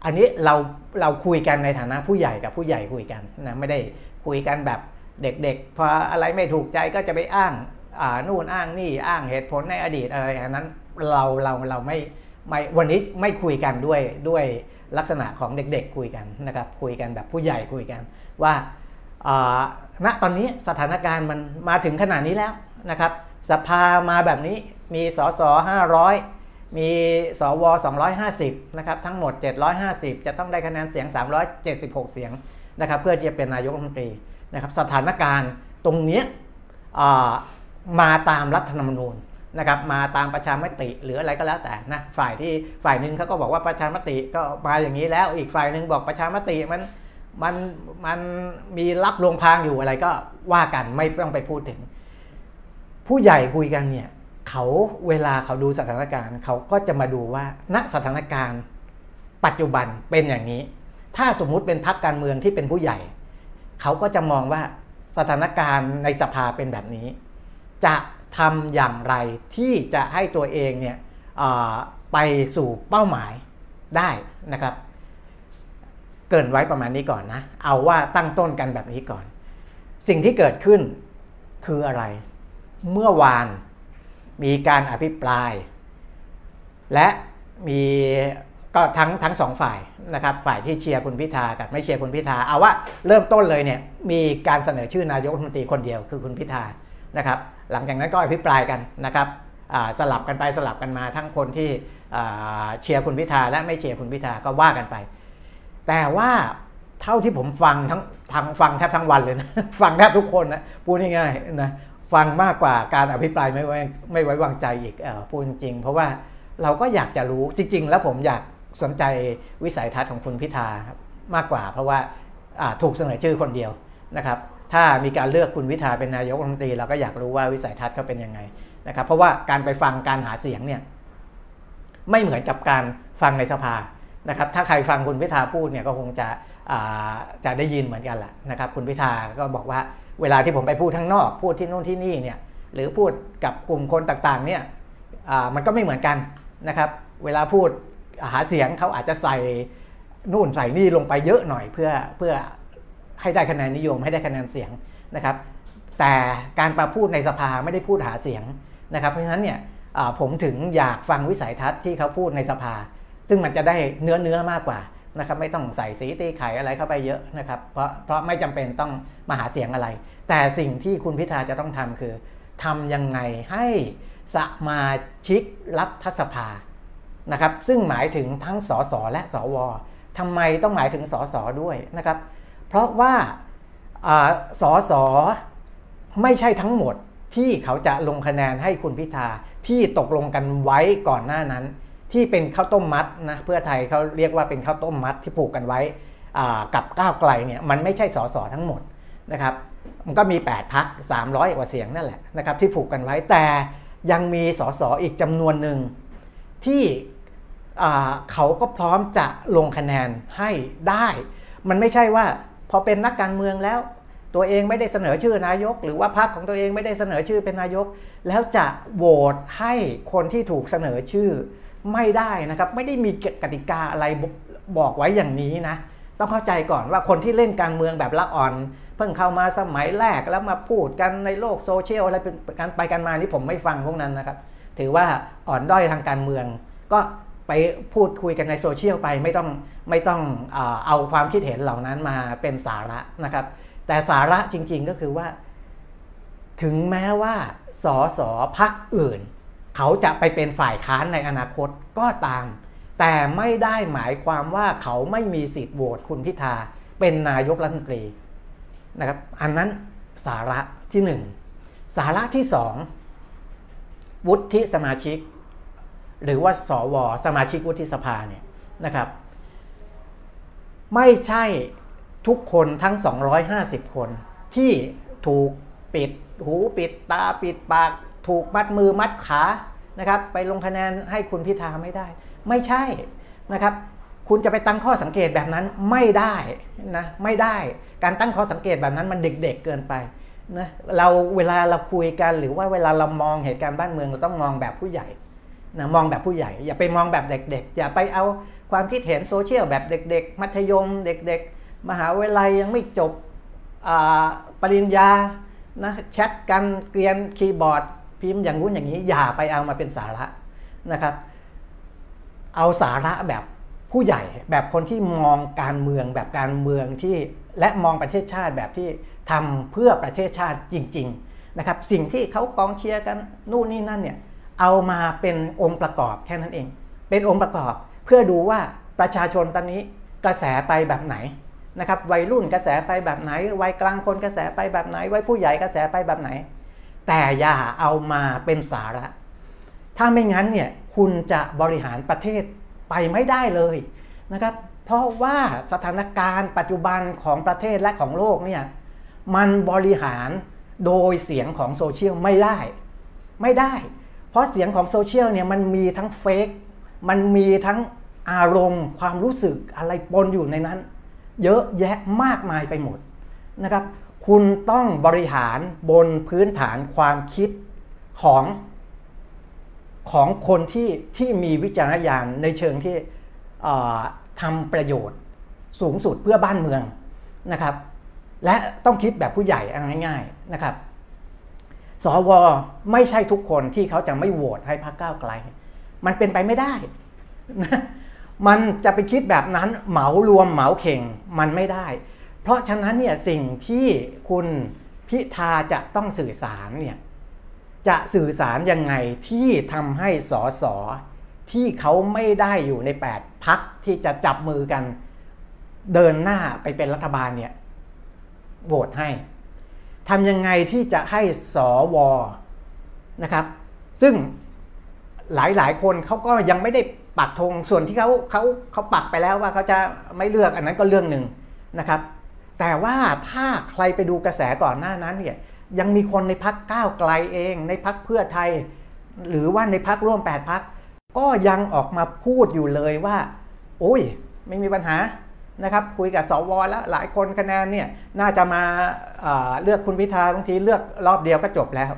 อันนี้เราเราคุยกันในฐานะผู้ใหญ่กับผู้ใหญ่คุยกันนะไม่ได้คุยกันแบบเด็กๆพออะไรไม่ถูกใจก็จะไปอ้างนู่นอ้างนี่อ้างเหตุผลในอดีตอะไรอันนั้นเราเราเราไม่ไม่วันนี้ไม่คุยกันด้วยด้วยลักษณะของเด็กๆคุยกันนะครับ คุยกันแบบผู้ใหญ่คุยกันว่า ณตอนนี้สถานการณ์มันมาถึงขนาดนี้แล้วนะครับ สภามาแบบนี้มีสส500 มีสว250นะครับทั้งหมด 750 จะต้องได้คะแนนเสียง 376 เสียงนะครับเพื่อที่จะเป็นนายกรัฐมนตรีนะครับสถานการณ์ตรงนี้มาตามรัฐธรรมนูญนะครับมาตามประชามติหรืออะไรก็แล้วแต่นะฝ่ายที่ฝ่ายหนึ่งเขาก็บอกว่าประชามติก็มาอย่างนี้แล้วอีกฝ่ายหนึ่งบอกประชามติมัน มันมันมีรับลวงพางอยู่อะไรก็ว่ากันไม่ต้องไปพูดถึง ผู้ใหญ่คุยกันเนี่ยเขาเวลาเขาดูสถานการณ์ เขาก็จะมาดูว่าณสถานการณ์ ปัจจุบันเป็นอย่างนี้ ถ้าสมมุติเป็นพรรคการเมืองที่เป็นผู้ใหญ่ เขาก็จะมองว่าสถานการณ์ในสภาเป็นแบบนี้ จะทำอย่างไรที่จะให้ตัวเองเนี่ยไปสู่เป้าหมายได้นะครับ กินไว้ประมาณนี้ก่อนนะ เอาว่าตั้งต้นกันแบบนี้ก่อน สิ่งที่เกิดขึ้นคืออะไร เมื่อวานมีการอภิปราย และมีก็ทั้งทั้งสองฝ่ายนะครับฝ่ายที่เชียร์คุณพิธากับไม่เชียร์คุณพิธาเอาว่าเริ่มต้นเลยเนี่ยมีการเสนอชื่อนายกรัฐมนตรีคนเดียวคือคุณพิธานะครับ หลังจากนั้นก็อภิปรายกันนะครับสลับกันไปสลับกันมาทั้งคนที่เชียร์คุณพิธาและไม่เชียร์คุณพิธาก็ว่ากันไป แต่ว่าเท่าที่ผมฟังทั้งทางฟังแทบทั้งวันเลยนะฟังแทบทุกคนนะพูดง่ายๆนะฟังมากกว่าการอภิปรายไม่ไว้ไม่ไว้วางใจอีกอพูดจริง เพราะว่าเราก็อยากจะรู้จริง ๆ แล้วผมอยากสนใจวิสัยทัศน์ของคุณพิธามากกว่า เพราะว่าถูกเสนอชื่อคนเดียวนะครับ ถ้ามีการเลือกคุณพิธาเป็นนายกรัฐมนตรีเราก็อยากรู้ว่าวิสัยทัศน์เขาเป็นยังไงนะครับ เพราะว่าการไปฟังการหาเสียงเนี่ยไม่เหมือนกับการฟังในสภา นะครับถ้าใครฟังคุณพิธาพูดเนี่ยก็คงจะจะได้ยินเหมือนกันแหละนะครับคุณพิธาก็บอกว่าเวลาที่ผมไปพูดทั้งนอก พูดที่นู่นที่นี่เนี่ยหรือพูดกับกลุ่มคนต่างๆเนี่ยมันก็ไม่เหมือนกันนะครับเวลาพูดหาเสียงเขาอาจจะใส่นู่นใส่นี่ลงไปเยอะหน่อยเพื่อเพื่อให้ได้คะแนนนิยมให้ได้คะแนนเสียงนะครับแต่การประพูดในสภาไม่ได้พูดหาเสียงนะครับเพราะฉะนั้นเนี่ยผมถึงอยากฟังวิสัยทัศน์ที่เขาพูดในสภา ซึ่งมันจะได้เนื้อเนื้อมากกว่านะครับไม่ต้องใส่สีตีไข่อะไรเข้าไปเยอะนะครับเพราะเพราะไม่จำเป็นต้องมาหาเสียงอะไร แต่สิ่งที่คุณพิธาจะต้องทำคือทำยังไงให้สมาชิกรัฐสภานะครับซึ่งหมายถึงทั้งสสและสวทำไมต้องหมายถึงสสด้วยนะครับ เพราะว่าสสไม่ใช่ทั้งหมดที่เขาจะลงคะแนนให้คุณพิธาที่ตกลงกันไว้ก่อนหน้านั้น ที่เป็นข้าวต้มมัดนะเพื่อไทยเขาเรียกว่าเป็นข้าวต้มมัดที่ผูกกันไว้กับก้าวไกลเนี่ยมันไม่ใช่สสทั้งหมดนะครับมันก็มี 8พัก300 กว่าเสียงนั่นแหละนะครับที่ผูกกันไว้แต่ยังมีสสอีกจำนวนหนึ่งที่เขาก็พร้อมจะลงคะแนนให้ได้ มันไม่ใช่ว่าพอเป็นนักการเมืองแล้ว ตัวเองไม่ได้เสนอชื่อนายก หรือว่าพรรคของตัวเองไม่ได้เสนอชื่อเป็นนายก แล้วจะโหวตให้คนที่ถูกเสนอชื่อ ไม่ได้นะครับ ไม่ได้มีกติกาอะไรบอกไว้อย่างนี้นะ ต้องเข้าใจก่อนว่าคนที่เล่นการเมืองแบบละอ่อน เพิ่งเข้ามาสมัยแรกแล้วมาพูดกันในโลกโซเชียลอะไรเป็นการไปกันมานี่ผมไม่ฟังพวกนั้นนะครับ ถือว่าอ่อนด้อยทางการเมือง ก็ไปพูดคุยกันในโซเชียลไปไม่ต้องไม่ต้องเอาความคิดเห็นเหล่านั้นมาเป็นสาระนะครับ แต่สาระจริงๆก็คือว่า ถึงแม้ว่าสอสอพักอื่น เขาจะไปเป็นฝ่ายค้านในอนาคตก็ตาม แต่ไม่ได้หมายความว่าเขาไม่มีสิทธิ์โหวตคุณพิธาเป็นนายกรัฐมนตรีนะครับอันนั้นสาระที่หนึ่งสาระที่สองวุฒิสมาชิก หรือว่าสวสมาชิกวุฒิสภาเนี่ยนะครับ ไม่ใช่ทุกคนทั้ง 250 คนที่ถูกปิดหูปิดตาปิดปาก ถูกมัดมือมัดขานะครับ ไปลงคะแนนให้คุณพิธาไม่ได้ ไม่ใช่นะครับ คุณจะไปตั้งข้อสังเกตแบบนั้นไม่ได้นะไม่ได้การตั้งข้อสังเกตแบบนั้นมันเด็กๆเเกินไปนะเราเวลาเราคุยกันหรือว่าเวลาเรามองเหตุการณ์บ้านเมืองเราต้องมองแบบผู้ใหญ่นะมองแบบผู้ใหญ่ อย่าไปมองแบบเด็ก ๆ อย่าไปเอาความคิดเห็นโซเชียลแบบเด็ก ๆ มัธยมเด็ก ๆ มหาวิทยาลัยยังไม่จบปริญญานะแชทกันเกลียนคีย์บอร์ด พิมพ์อย่างนู้นอย่างนี้ อย่าไปเอามาเป็นสาระนะครับ เอาสาระแบบผู้ใหญ่แบบคนที่มองการเมืองแบบการเมืองที่และมองประเทศชาติแบบที่ทำเพื่อประเทศชาติจริง ๆนะครับ สิ่งที่เขากองเชียร์กันนู่นนี่นั่นเนี่ยเอามาเป็นองค์ประกอบแค่นั้นเอง เป็นองค์ประกอบเพื่อดูว่าประชาชนตอนนี้กระแสไปแบบไหนนะครับวัยรุ่นกระแสไปแบบไหน วัยกลางคนกระแสไปแบบไหน วัยผู้ใหญ่กระแสไปแบบไหน แต่อย่าเอามาเป็นสาระ ถ้าไม่งั้นเนี่ยคุณจะบริหารประเทศไปไม่ได้เลยนะครับ เพราะว่าสถานการณ์ปัจจุบันของประเทศและของโลกเนี่ยมันบริหารโดยเสียงของโซเชียลไม่ได้ ไม่ได้ เพราะเสียงของโซเชียลเนี่ยมันมีทั้งเฟกมันมีทั้งอารมณ์ความรู้สึกอะไรปนอยู่ในนั้น เยอะแยะมากมายไปหมดนะครับ คุณต้องบริหารบนพื้นฐานความคิดของของคนที่ที่มีวิจารณญาณในเชิงที่ทำประโยชน์สูงสุดเพื่อบ้านเมืองนะครับ และต้องคิดแบบผู้ใหญ่ง่ายๆนะครับสวไม่ใช่ทุกคนที่เขาจะไม่โหวตให้พรรคก้าวไกล มันเป็นไปไม่ได้นะมันจะไปคิดแบบนั้นเหมารวมเหมาเข่งมันไม่ได้ เพราะฉะนั้นเนี่ยสิ่งที่คุณพิธาจะต้องสื่อสารเนี่ยจะสื่อสารยังไงที่ทำให้สสที่เขาไม่ได้อยู่ใน 8พักที่จะจับมือกันเดินหน้าไปเป็นรัฐบาลเนี่ยโหวตให้ทำยังไงที่จะให้สวนะครับ ซึ่งหลายๆคนเขาก็ยังไม่ได้ปักธงส่วนที่เขาเขาเขาปักไปแล้วว่าเขาจะไม่เลือกอันนั้นก็เรื่องหนึ่งนะครับ แต่ว่าถ้าใครไปดูกระแสก่อนหน้านั้นเนี่ยยังมีคนในพักก้าวไกลเอง ในพักเพื่อไทย หรือว่าในพักร่วม 8พักก็ยังออกมาพูดอยู่เลยว่า โอ้ย ไม่มีปัญหานะครับคุยกับสวแล้วหลายคนคะแนนเนี่ยน่าจะมาเลือกคุณพิธาบางทีเลือกรอบเดียวก็จบแล้ว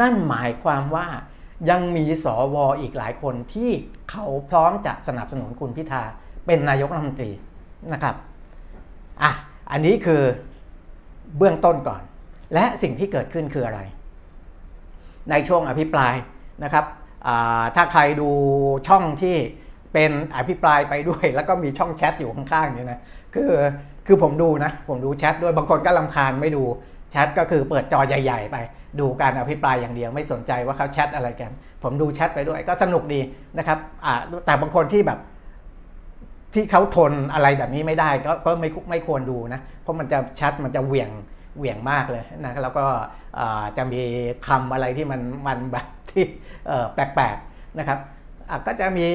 นั่นหมายความว่ายังมีสวอีกหลายคนที่เขาพร้อมจะสนับสนุนคุณพิธาเป็นนายกรัฐมนตรีนะครับ อะอันนี้คือเบื้องต้นก่อน และสิ่งที่เกิดขึ้นคืออะไร ในช่วงอภิปรายนะครับถ้าใครดูช่องที่เป็นอภิปรายไปด้วย แล้วก็มีช่องแชทอยู่ข้างๆนี่นะคือคือผมดูนะ ผมดูแชทด้วยบางคนก็ลำคาญไม่ดูแชทก็คือเปิดจอใหญ่ ๆ ไป ดูการอภิปรายอย่างเดียวไม่สนใจว่าเขาแชทอะไรกัน ผมดูแชทไปด้วยก็สนุกดีนะครับแต่บางคนที่แบบ ที่เขาทนอะไรแบบนี้ไม่ได้ก็ก็ไม่ไม่ควรดูนะ เพราะมันจะแชทมันจะเหวี่ยงเหวี่ยงมากเลยนะแล้วก็จะมีคำอะไรที่มันมันแบบที่แปลกๆนะครับก็จะมี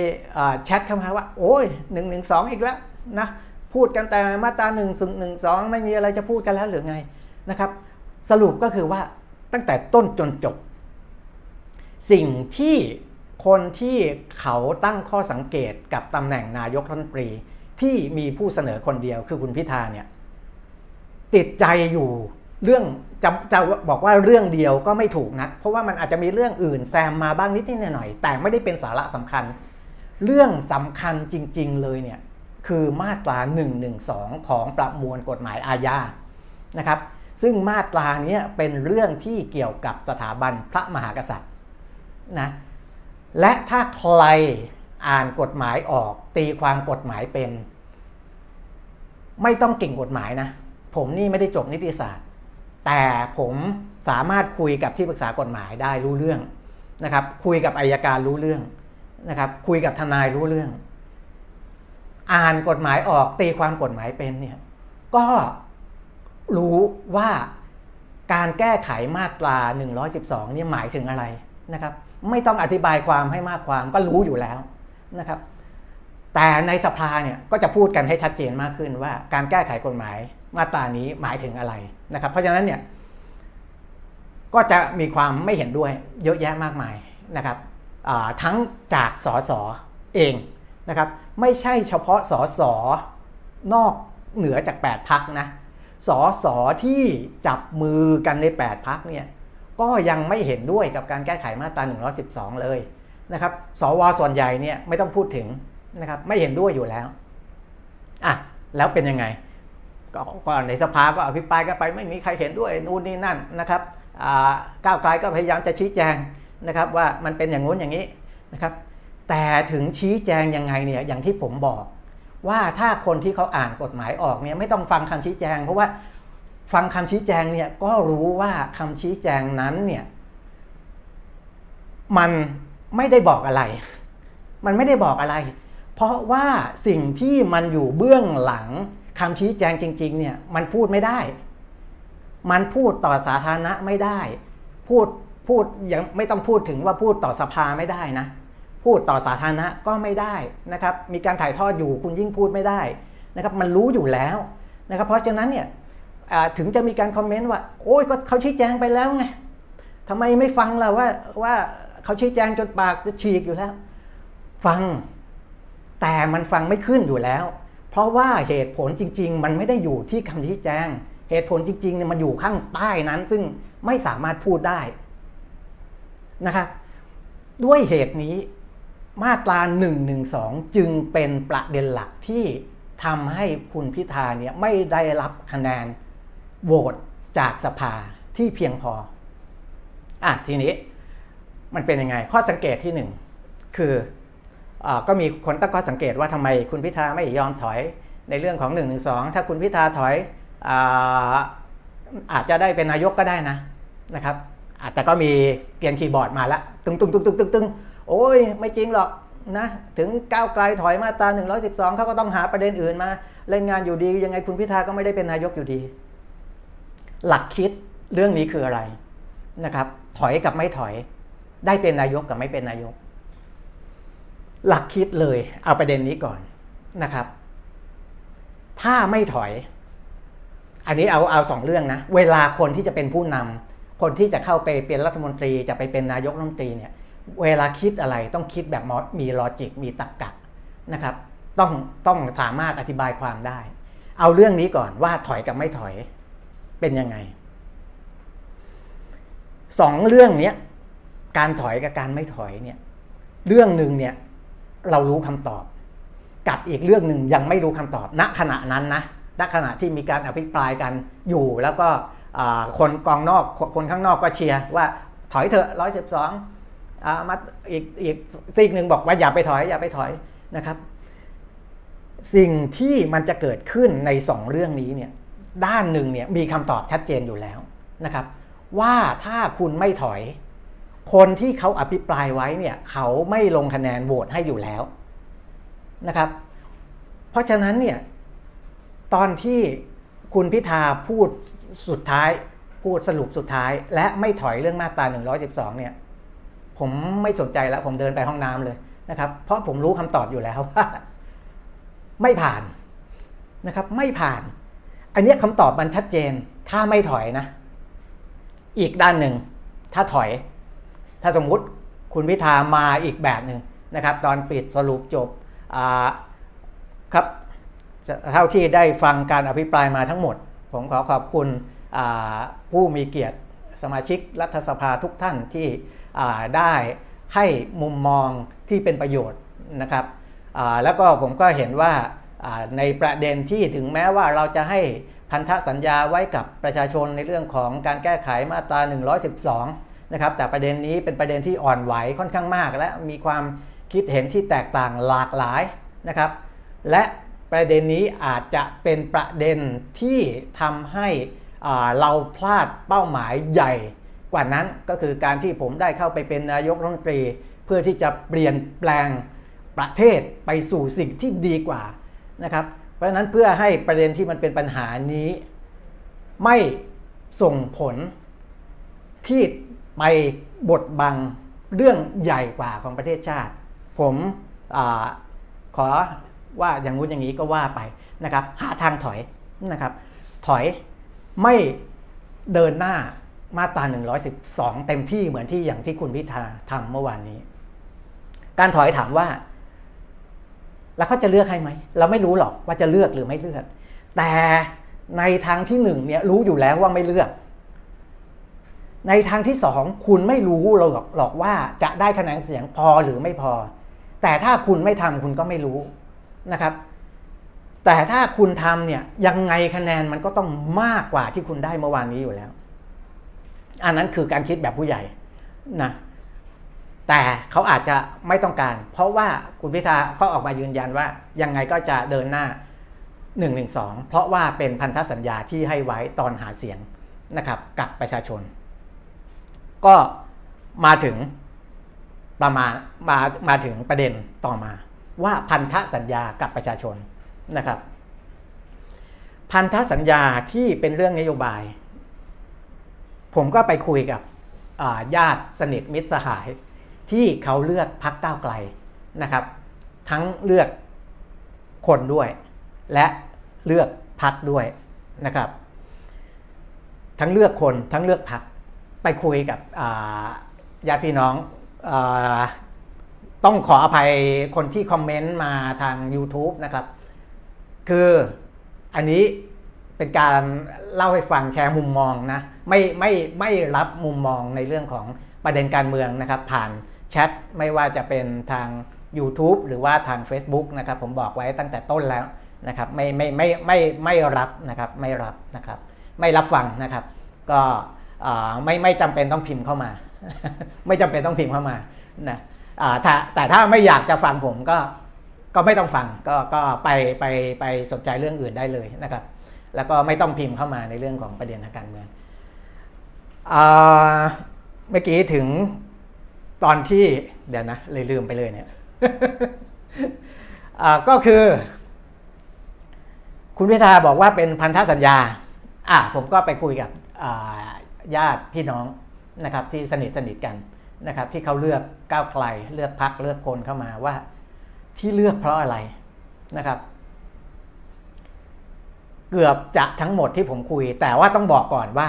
แชทเข้ามาว่า โอ้ยหนึ่งหนึ่งสองอีกแล้วนะพูดกันแต่มาตราหนึ่งหนึ่งสองไม่มีอะไรจะพูดกันแล้วหรือไงนะครับ สรุปก็คือว่าตั้งแต่ต้นจนจบ สิ่งที่ คนที่เขาตั้งข้อสังเกตกับตำแหน่งนายกรัฐมนตรีที่มีผู้เสนอคนเดียวคือคุณพิธาเนี่ยติดใจอยู่เรื่องจะจะบอกว่าเรื่องเดียวก็ไม่ถูกนะเพราะว่ามันอาจจะมีเรื่องอื่นแซมมาบ้างนิดนิดหน่อยแต่ไม่ได้เป็นสาระสำคัญ เรื่องสำคัญจริง ๆ เลยเนี่ยคือมาตรา112ของประมวลกฎหมายอาญานะครับ ซึ่งมาตรานี้เป็นเรื่องที่เกี่ยวกับสถาบันพระมหากษัตริย์นะ และถ้าใครอ่านกฎหมายออก ตีความกฎหมายเป็น ไม่ต้องเก่งกฎหมายนะ ผมนี่ไม่ได้จบนิติศาสตร์ แต่ผมสามารถคุยกับที่ปรึกษากฎหมายได้รู้เรื่องนะครับ คุยกับอายการรู้เรื่องนะครับ คุยกับทนายรู้เรื่อง อ่านกฎหมายออกตีความกฎหมายเป็นเนี่ยก็รู้ว่าการแก้ไขมาตรา 112 นี่หมายถึงอะไร นะครับไม่ต้องอธิบายความให้มากความก็รู้อยู่แล้วนะครับ แต่ในสภาเนี่ยก็จะพูดกันให้ชัดเจนมากขึ้นว่าการแก้ไขกฎหมายมาตรานี้หมายถึงอะไรนะครับ เพราะฉะนั้นเนี่ยก็จะมีความไม่เห็นด้วยเยอะแยะมากมายนะครับทั้งจากสสเองนะครับ ไม่ใช่เฉพาะสสนอกเหนือจาก 8 พักนะสสที่จับมือกันใน 8 พักเนี่ย ก็ยังไม่เห็นด้วยกับการแก้ไขมาตรา 112 เลยนะครับ สวส่วนใหญ่เนี่ยไม่ต้องพูดถึงนะครับไม่เห็นด้วยอยู่แล้วอะแล้วเป็นยังไงก็ในสภาก็อภิปรายกันไปไม่มีใครเห็นด้วยนู่นนี่นั่นนะครับก้าวไกลก็พยายามจะชี้แจงนะครับว่ามันเป็นอย่างงู้นอย่างนี้นะครับแต่ถึงชี้แจงยังไงเนี่ยอย่างที่ผมบอก ว่าถ้าคนที่เขาอ่านกฎหมายออกเนี่ยไม่ต้องฟังคำชี้แจง เพราะว่า ฟังคำชี้แจงเนี่ยก็รู้ว่าคำชี้แจงนั้นเนี่ยมันไม่ได้บอกอะไร มันไม่ได้บอกอะไร เพราะว่าสิ่งที่มันอยู่เบื้องหลังคำชี้แจงจริง ๆ เนี่ยมันพูดไม่ได้ มันพูดต่อสาธารณะไม่ได้ พูดพูดยังไม่ต้องพูดถึงว่าพูดต่อสภาไม่ได้นะ พูดต่อสาธารณะก็ไม่ได้นะครับ มีการถ่ายทอดอยู่คุณยิ่งพูดไม่ได้นะครับ มันรู้อยู่แล้วนะครับ เพราะฉะนั้นเนี่ย ถึงจะมีการคอมเมนต์ว่า โอ้ยก็เขาชี้แจงไปแล้วไงทำไมไม่ฟังล่ะว่าว่าเขาชี้แจงจนปากจะฉีกอยู่แล้ว ฟัง แต่มันฟังไม่ขึ้นอยู่แล้ว เพราะว่าเหตุผลจริง ๆ มันไม่ได้อยู่ที่คำชี้แจง เหตุผลจริงๆเนี่ยมันอยู่ข้างใต้นั้น ซึ่งไม่สามารถพูดได้นะครับด้วยเหตุนี้มาตรา1นึจึงเป็นประเด็นหลักที่ทำให้คุณพิธาเนี่ยไม่ได้รับคะแนน โหวตจากสภาที่เพียงพอ อะทีนี้มันเป็นยังไง ข้อสังเกตที่หนึ่งคืออก็มีคนตั้งข้อสังเกตว่าทำไมคุณพิธาไม่ยอมถอยในเรื่องของ1นึถ้าคุณพิธาถอยอาอาจจะได้เป็นนายกก็ได้นะนะครับแต่ก็มีเกียนคีย์บอร์ดมาล้วตึงตึงตึงตึงตึงตึงโอ้ยไม่จริงหรอกนะถึงก้าวไกลถอยมาตรา112เขาก็ต้องหาประเด็นอื่นมาเล่นงานอยู่ดียังไงคุณพิธาก็ไม่ได้เป็นนายกอยู่ดี หลักคิดเรื่องนี้คืออะไรนะครับ ถอยกับไม่ถอย ได้เป็นนายกกับไม่เป็นนายก หลักคิดเลย เอาประเด็นนี้ก่อนนะครับ ถ้าไม่ถอย อันนี้เอาเอาสองเรื่องนะ เวลาคนที่จะเป็นผู้นำคนที่จะเข้าไปเป็นรัฐมนตรีจะไปเป็นนายกรัฐมนตรีเนี่ย เวลาคิดอะไรต้องคิดแบบมีลอจิกมีตรรกกะนะครับ ต้องต้องสามารถอธิบายความได้ เอาเรื่องนี้ก่อนว่าถอยกับไม่ถอย เป็นยังไงสองเรื่องเนี้ยการถอยกับการไม่ถอยเนี่ยเรื่องหนึ่งเนี่ยเรารู้คำตอบ กับอีกเรื่องหนึ่งยังไม่รู้คำตอบ ณขณะนั้นนะณขณะที่มีการอภิปรายกันอยู่แล้วก็คนกองนอกคนข้างนอกก็เชียร์ว่าถอยเถอะร้อยสิบสองมาอีกอีกสิ่งหนึ่งบอกว่าอย่าไปถอยอย่าไปถอยนะครับ สิ่งที่มันจะเกิดขึ้นในสองเรื่องนี้เนี่ย ด้านหนึ่งเนี่ยมีคำตอบชัดเจนอยู่แล้วนะครับ ว่าถ้าคุณไม่ถอย คนที่เขาอภิปรายไว้เนี่ยเขาไม่ลงคะแนนโหวตให้อยู่แล้วนะครับ เพราะฉะนั้นเนี่ยตอนที่คุณพิธาพูดสุดท้ายพูดสรุปสุดท้าย และไม่ถอยเรื่องมาตรา 112 เนี่ย ผมไม่สนใจแล้ว ผมเดินไปห้องน้ำเลยนะครับ เพราะผมรู้คำตอบอยู่แล้วว่า ไม่ผ่านนะครับ ไม่ผ่าน อันนี้คำตอบมันชัดเจน ถ้าไม่ถอยนะ อีกด้านหนึ่ง ถ้าถอย ถ้าสมมุติคุณพิธามาอีกแบบหนึ่งนะครับ ตอนปิดสรุปจบครับเท่าที่ได้ฟังการอภิปรายมาทั้งหมด ผมขอขอบคุณผู้มีเกียรติสมาชิกรัฐสภาทุกท่านที่ได้ให้มุมมองที่เป็นประโยชน์นะครับแล้วก็ผมก็เห็นว่า ในประเด็นที่ถึงแม้ว่าเราจะให้พันธสัญญาไว้กับประชาชนในเรื่องของการแก้ไขมาตรา 112 นะครับ แต่ประเด็นนี้เป็นประเด็นที่อ่อนไหวค่อนข้างมาก และมีความคิดเห็นที่แตกต่างหลากหลายนะครับ และประเด็นนี้อาจจะเป็นประเด็นที่ทำให้เราพลาดเป้าหมายใหญ่กว่านั้นก็คือการที่ผมได้เข้าไปเป็นนายกรัฐมนตรี เพื่อที่จะเปลี่ยนแปลงประเทศไปสู่สิ่งที่ดีกว่า นะครับ เพราะฉะนั้นเพื่อให้ประเด็นที่มันเป็นปัญหานี้ ไม่ส่งผลที่ไปบดบังเรื่องใหญ่กว่าของประเทศชาติ ผมอขอว่าอย่างงู้นอย่างนี้ก็ว่าไปนะครับหาทางถอยนะครับ ถอยไม่เดินหน้ามาตรา 112 เต็มที่เหมือนที่อย่างที่คุณพิธาทำเมื่อวานนี้ การถอยถามว่า แล้วเขาจะเลือกให้ไหม เราไม่รู้หรอกว่าจะเลือกหรือไม่เลือก แต่ในทางที่หนึ่งเนี่ยรู้อยู่แล้วว่าไม่เลือก ในทางที่สองคุณไม่รู้หรอกหรอกว่าจะได้คะแนนเสียงพอหรือไม่พอ แต่ถ้าคุณไม่ทำคุณก็ไม่รู้นะครับ แต่ถ้าคุณทำเนี่ยยังไงคะแนนมันก็ต้องมากกว่าที่คุณได้เมื่อวานนี้อยู่แล้ว อันนั้นคือการคิดแบบผู้ใหญ่นะ แต่เขาอาจจะไม่ต้องการ เพราะว่าคุณพิธาเขาออกมายืนยันว่ายังไงก็จะเดินหน้า1นึเพราะว่าเป็นพันธสัญญาที่ให้ไว้ตอนหาเสียงนะครับกับประชาชน ก็มาถึงประมาณมามาถึงประเด็นต่อมา ว่าพันธสัญญากับประชาชนนะครับ พันธสัญญาที่เป็นเรื่องนโยบาย ผมก็ไปคุยกับญาติสนิทมิตรสหาย ที่เขาเลือกพักก้าวไกลนะครับ ทั้งเลือกคนด้วย และเลือกพักด้วยนะครับ ทั้งเลือกคนทั้งเลือกพักไปคุยกับญาติพี่น้องต้องขออภัยคนที่คอมเมนต์มาทาง YouTube นะครับ คืออันนี้เป็นการเล่าให้ฟังแชร์มุมมองนะ ไม่ไม่ไม่รับมุมมองในเรื่องของประเด็นการเมืองนะครับ ผ่าน แชทไม่ว่าจะเป็นทาง YouTube หรือว่าทาง Facebook นะครับผมบอกไว้ตั้งแต่ต้นแล้วนะครับไม่ไม่ไม่ไม่ไม่รับนะครับไม่รับนะครับ ไม่รับฟังนะครับ ก็ไม่ไม่จำเป็นต้องพิมพ์เข้ามา ไม่จำเป็นต้องพิมพ์เข้ามานะถ้าแต่ถ้าไม่อยากจะฟังผมก็ก็ไม่ต้องฟังก็ก็ไปไปไปสนใจเรื่องอื่นได้เลยนะครับ แล้วก็ไม่ต้องพิมพ์เข้ามาในเรื่องของประเด็นทางการเมืองเมื่อกี้ถึง ตอนที่เดี๋ยวนะเลยลืมไปเลยเนี่ยก็คือ คุณพิธาบอกว่าเป็นพันธสัญญา อะผมก็ไปคุยกับญาติพี่น้องนะครับที่สนิทสนิทกันนะครับ ที่เขาเลือกก้าวไกล เลือกพักเลือกคนเข้ามาว่าที่เลือกเพราะอะไรนะครับ เกือบจะทั้งหมดที่ผมคุย แต่ว่าต้องบอกก่อนว่า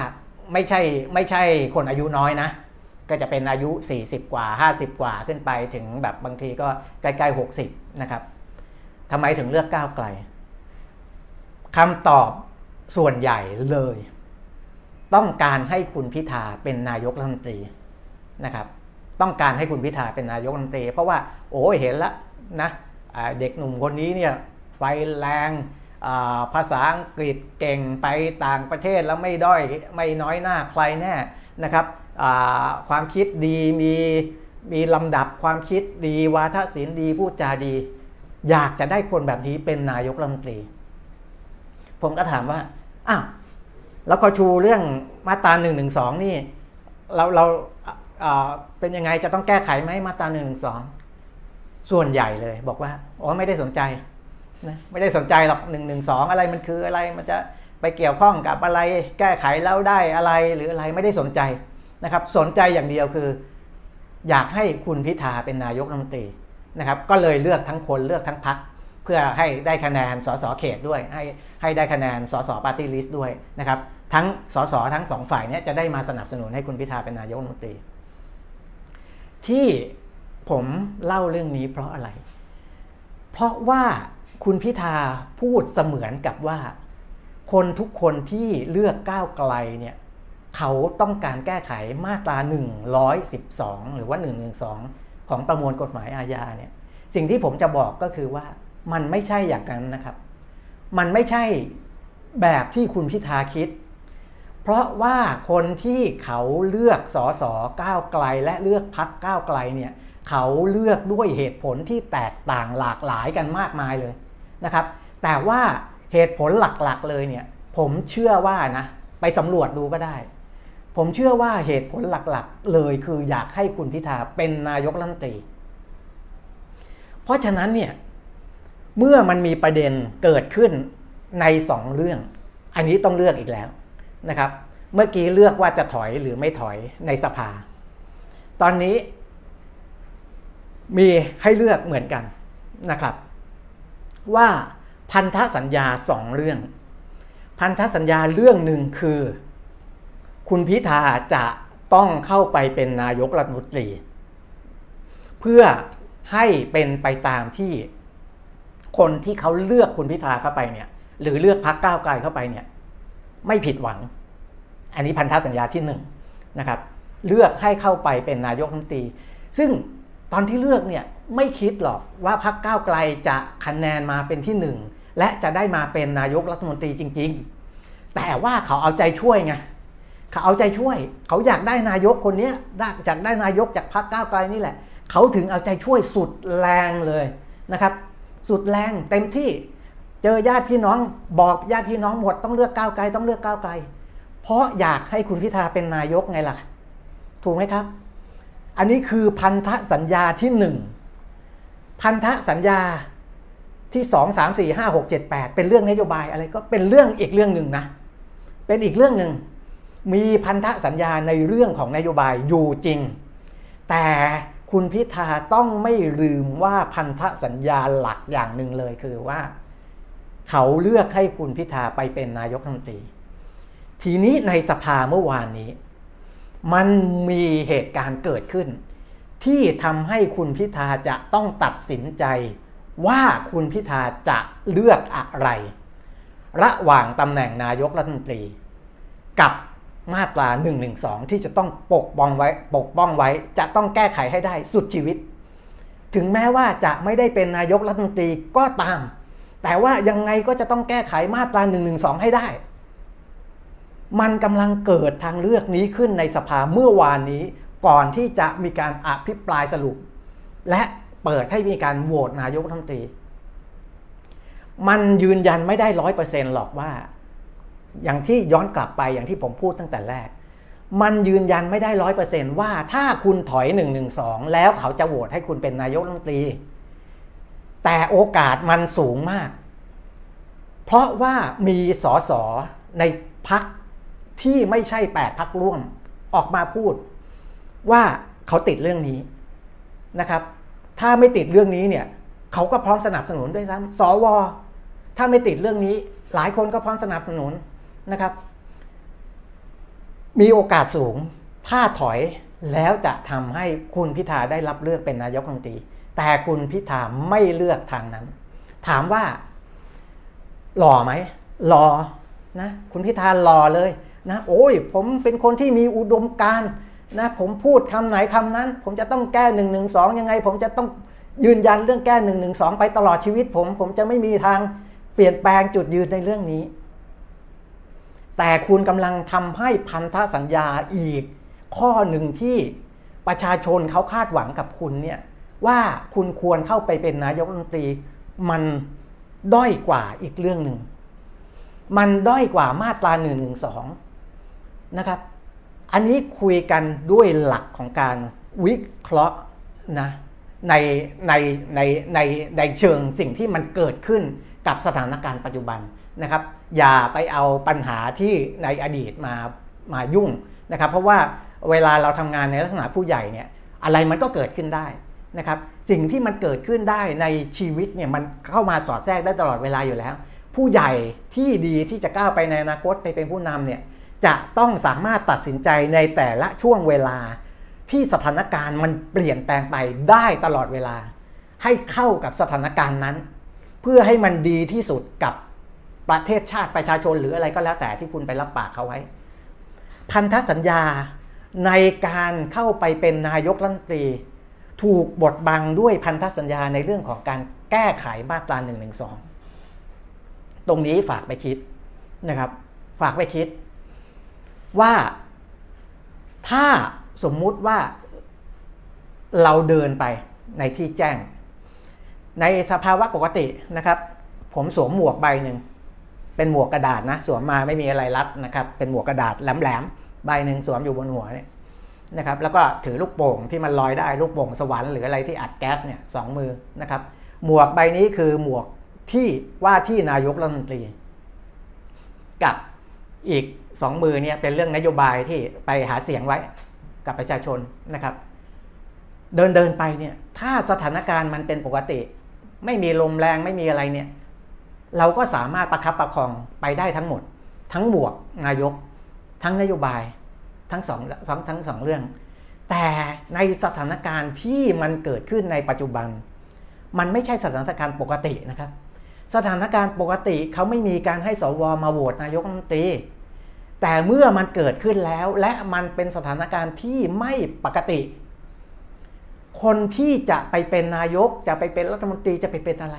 ไม่ใช่ไม่ใช่คนอายุน้อยนะ ก็จะเป็นอายุ 40 กว่า 50 กว่าขึ้นไปถึงแบบบางทีก็ใกล้ๆ 60 นะครับทำไมถึงเลือกก้าวไกลคำตอบส่วนใหญ่เลย ต้องการให้คุณพิธาเป็นนายกรัฐมนตรีนะครับ ต้องการให้คุณพิธาเป็นนายกรัฐมนตรี เพราะว่าโอ้เห็นแล้วนะเด็กหนุ่มคนนี้เนี่ยไฟแรงภาษาอังกฤษเก่งไปต่างประเทศแล้วไม่ด้อยไม่น้อยหน้าใครแน่นะครับ ความคิดดีมีมีลำดับความคิดดีวาทศิลป์ดีพูดจาดี อยากจะได้คนแบบนี้เป็นนายกรัฐมนตรี ผมก็ถามว่าอ้าวแล้วก็ชูเรื่องมาตรา1นึนี่ เราเราเป็นยังไงจะต้องแก้ไขไหมมาตรา1นึส่วนใหญ่เลย บอกว่าอ๋อไม่ได้สนใจนะไม่ได้สนใจหรอก1นึอะไรมันคืออะไรมันจะไปเกี่ยวข้องกับอะไร แก้ไขแล้วได้อะไรหรืออะไรไม่ได้สนใจ นะครับสนใจอย่างเดียวคือ อยากให้คุณพิธาเป็นนายกรัฐมนตรีนะครับก็เลยเลือกทั้งคนเลือกทั้งพักเพื่อให้ได้คะแนนสสเขตด้วย ให้ให้ได้คะแนนสสปาร์ตี้ลิสต์ด้วยนะครับทั้งสสทั้งสองฝ่ายเนี้ยจะได้มาสนับสนุนให้คุณพิธาเป็นนายกรัฐมนตรี ที่ผมเล่าเรื่องนี้เพราะอะไร เพราะว่าคุณพิธาพูดเสมือนกับว่า คนทุกคนที่เลือกก้าวไกลเนี่ย เขาต้องการแก้ไขมาตรา 112 หรือว่า 112 ของประมวลกฎหมายอาญาเนี่ยสิ่งที่ผมจะบอกก็คือว่ามันไม่ใช่อย่างนั้นนะครับ มันไม่ใช่แบบที่คุณพิธาคิด เพราะว่าคนที่เขาเลือกสอสอก้าวไกล และเลือกพักก้าวไกลเนี่ยเขาเลือกด้วยเหตุผลที่แตกต่างหลากหลายกันมากมายเลยนะครับ แต่ว่าเหตุผลหลักๆเลยเนี่ยผมเชื่อว่านะไปสำรวจดูก็ได้ ผมเชื่อว่าเหตุผลหลักๆ เลยคืออยากให้คุณพิธาเป็นนายกรัฐมนตรี เพราะฉะนั้นเนี่ยเมื่อมันมีประเด็นเกิดขึ้นในสองเรื่อง อันนี้ต้องเลือกอีกแล้วนะครับ เมื่อกี้เลือกว่าจะถอยหรือไม่ถอยในสภา ตอนนี้มีให้เลือกเหมือนกันนะครับ ว่าพันธสัญญาสองเรื่อง พันธสัญญาเรื่องหนึ่งคือ คุณพิธาจะต้องเข้าไปเป็นนายกรัฐมนตรี เพื่อให้เป็นไปตามที่คนที่เขาเลือกคุณพิธาเข้าไปเนี่ย หรือเลือกพักก้าวไกลเข้าไปเนี่ย ไม่ผิดหวัง อันนี้พันธสัญญาที่หนึ่งนะครับ เลือกให้เข้าไปเป็นนายกรัฐมนตรี ซึ่งตอนที่เลือกเนี่ยไม่คิดหรอกว่าพักก้าวไกลจะคะแนนมาเป็นที่หนึ่งและจะได้มาเป็นนายกรัฐมนตรีจริง ๆ แต่ว่าเขาเอาใจช่วยไง เขาเอาใจช่วย เขาอยากได้นายกคนนี้จากได้นายกจากพักก้าวไกลนี่แหละ เขาถึงเอาใจช่วยสุดแรงเลยนะครับ สุดแรงเต็มที่เจอญาติพี่น้องบอกญาติพี่น้องหมดต้องเลือกก้าวไกลต้องเลือกก้าวไกล เพราะอยากให้คุณพิธาเป็นนายกไงล่ะ ถูกไหมครับ อันนี้คือพันธสัญญาที่หนึ่งพันธสัญญาที่สองสามสี่ห้าหกเจ็ดแปดเป็นเรื่องนโยบายอะไรก็เป็นเรื่องอีกเรื่องหนึ่งนะ เป็นอีกเรื่องหนึ่ง มีพันธสัญญาในเรื่องของนโยบายอยู่จริง แต่คุณพิธาต้องไม่ลืมว่าพันธสัญญาหลักอย่างหนึ่งเลยคือว่า เขาเลือกให้คุณพิธาไปเป็นนายกรัฐมนตรี ทีนี้ในสภาเมื่อวานนี้ มันมีเหตุการณ์เกิดขึ้น ที่ทำให้คุณพิธาจะต้องตัดสินใจ ว่าคุณพิธาจะเลือกอะไร ระหว่างตำแหน่งนายกรัฐมนตรี กับ มาตรา1นึที่จะต้องปกป้องไว้ปกป้องไว้ จะต้องแก้ไขให้ได้สุดชีวิต ถึงแม้ว่าจะไม่ได้เป็นนายกรัฐมนตรีก็ตาม แต่ว่ายังไงก็จะต้องแก้ไขมาตรา1นึให้ได้ มันกำลังเกิดทางเลือกนี้ขึ้นในสภาเมื่อวานนี้ก่อนที่จะมีการอภิปรายสรุป และเปิดให้มีการโหวตนายกรัฐมนตรี มันยืนยันไม่ได้ร้อยเปอร์เซ็นต์หรอกว่า อย่างที่ย้อนกลับไปอย่างที่ผมพูดตั้งแต่แรก มันยืนยันไม่ได้ร้อยเปอร์เซนว่าถ้าคุณถอยหนึ่งหนึ่งสองแล้วเขาจะโหวตให้คุณเป็นนายกรัฐมนตรี แต่โอกาสมันสูงมาก เพราะว่ามีสสในพักที่ไม่ใช่แปดพักร่วมออกมาพูดว่าเขาติดเรื่องนี้นะครับ ถ้าไม่ติดเรื่องนี้เนี่ยเขาก็พร้อมสนับสนุนด้วยซ้ำสวถ้าไม่ติดเรื่องนี้ หลายคนก็พร้อมสนับสนุน นะครับ มีโอกาสสูงถ้าถอยแล้วจะทำให้คุณพิธาได้รับเลือกเป็นนายกรัฐมนตรี แต่คุณพิธาไม่เลือกทางนั้น ถามว่าหล่อไหมหล่อนะคุณพิธาหล่อเลยนะโอ้ยผมเป็นคนที่มีอุดมการนะผมพูดคำไหนคำนั้น ผมจะต้องแก้หนึ่งหนึ่งสองยังไง ผมจะต้องยืนยันเรื่องแก้หนึ่งหนึ่งสองไปตลอดชีวิตผม ผมจะไม่มีทางเปลี่ยนแปลงจุดยืนในเรื่องนี้ แต่คุณกำลังทำให้พันธสัญญาอีก ข้อหนึ่งที่ประชาชนเขาคาดหวังกับคุณเนี่ยว่าคุณควรเข้าไปเป็นนายกรัฐมนตรีมันด้อยกว่าอีกเรื่องหนึ่ง มันด้อยกว่ามาตรา1นึนะครับ อันนี้คุยกันด้วยหลักของการวิเคราะห์นะในในในในในเชิงสิ่งที่มันเกิดขึ้นกับสถานการณ์ปัจจุบัน นะครับ อย่าไปเอาปัญหาที่ในอดีตมามายุ่งนะครับ เพราะว่าเวลาเราทำงานในลักษณะผู้ใหญ่เนี่ยอะไรมันก็เกิดขึ้นได้นะครับ สิ่งที่มันเกิดขึ้นได้ในชีวิตเนี่ยมันเข้ามาสอดแทรกได้ตลอดเวลาอยู่แล้ว ผู้ใหญ่ที่ดีที่จะก้าวไปในอนาคตไปเป็นผู้นำเนี่ยจะต้องสามารถตัดสินใจในแต่ละช่วงเวลาที่สถานการณ์มันเปลี่ยนแปลงไปได้ตลอดเวลา ให้เข้ากับสถานการณ์นั้น เพื่อให้มันดีที่สุดกับ ประเทศชาติประชาชนหรืออะไรก็แล้วแต่ที่คุณไปรับปากเขาไว้ พันธสัญญาในการเข้าไปเป็นนายกรัฐมนตรี ถูกบดบังด้วยพันธสัญญาในเรื่องของการแก้ไขมาตรา1นึตรงนี้ฝากไปคิดนะครับ ฝากไปคิด ว่าถ้าสมมุติว่าเราเดินไปในที่แจ้ง ในสภาวะปกตินะครับ ผมสวมหมวกใบหนึ่ง เป็นหมวกกระดาษนะสวมมาไม่มีอะไรรัดนะครับเป็นหมวกกระดาษแหลมๆใบหนึ่งสวมอยู่บนหัวเนี่ยนะครับแล้วก็ถือลูกโป่งที่มันลอยได้ลูกโป่งสวรรค์หรืออะไรที่อัดแก๊สเนี่ยสองมือนะครับหมวกใบนี้คือหมวกที่ว่าที่นายกรัฐมนตรี กับอีกสองมือเนี่ยเป็นเรื่องนโยบายที่ไปหาเสียงไว้กับประชาชนนะครับ เดินเดินไปเนี่ยถ้าสถานการณ์มันเป็นปกติ ไม่มีลมแรงไม่มีอะไรเนี่ย เราก็สามารถประคับประคองไปได้ทั้งหมด ทั้งหมวกนายก ทั้งนโยบาย ทั้งสองทั้งทั้งสองเรื่อง แต่ในสถานการณ์ที่มันเกิดขึ้นในปัจจุบัน มันไม่ใช่สถานการณ์ปกตินะครับ สถานการณ์ปกติเขาไม่มีการให้สวมาโหวตนายกรัฐมนตรีแต่เมื่อมันเกิดขึ้นแล้ว และมันเป็นสถานการณ์ที่ไม่ปกติ คนที่จะไปเป็นนายกจะไปเป็นรัฐมนตรีจะไปเป็นอะไร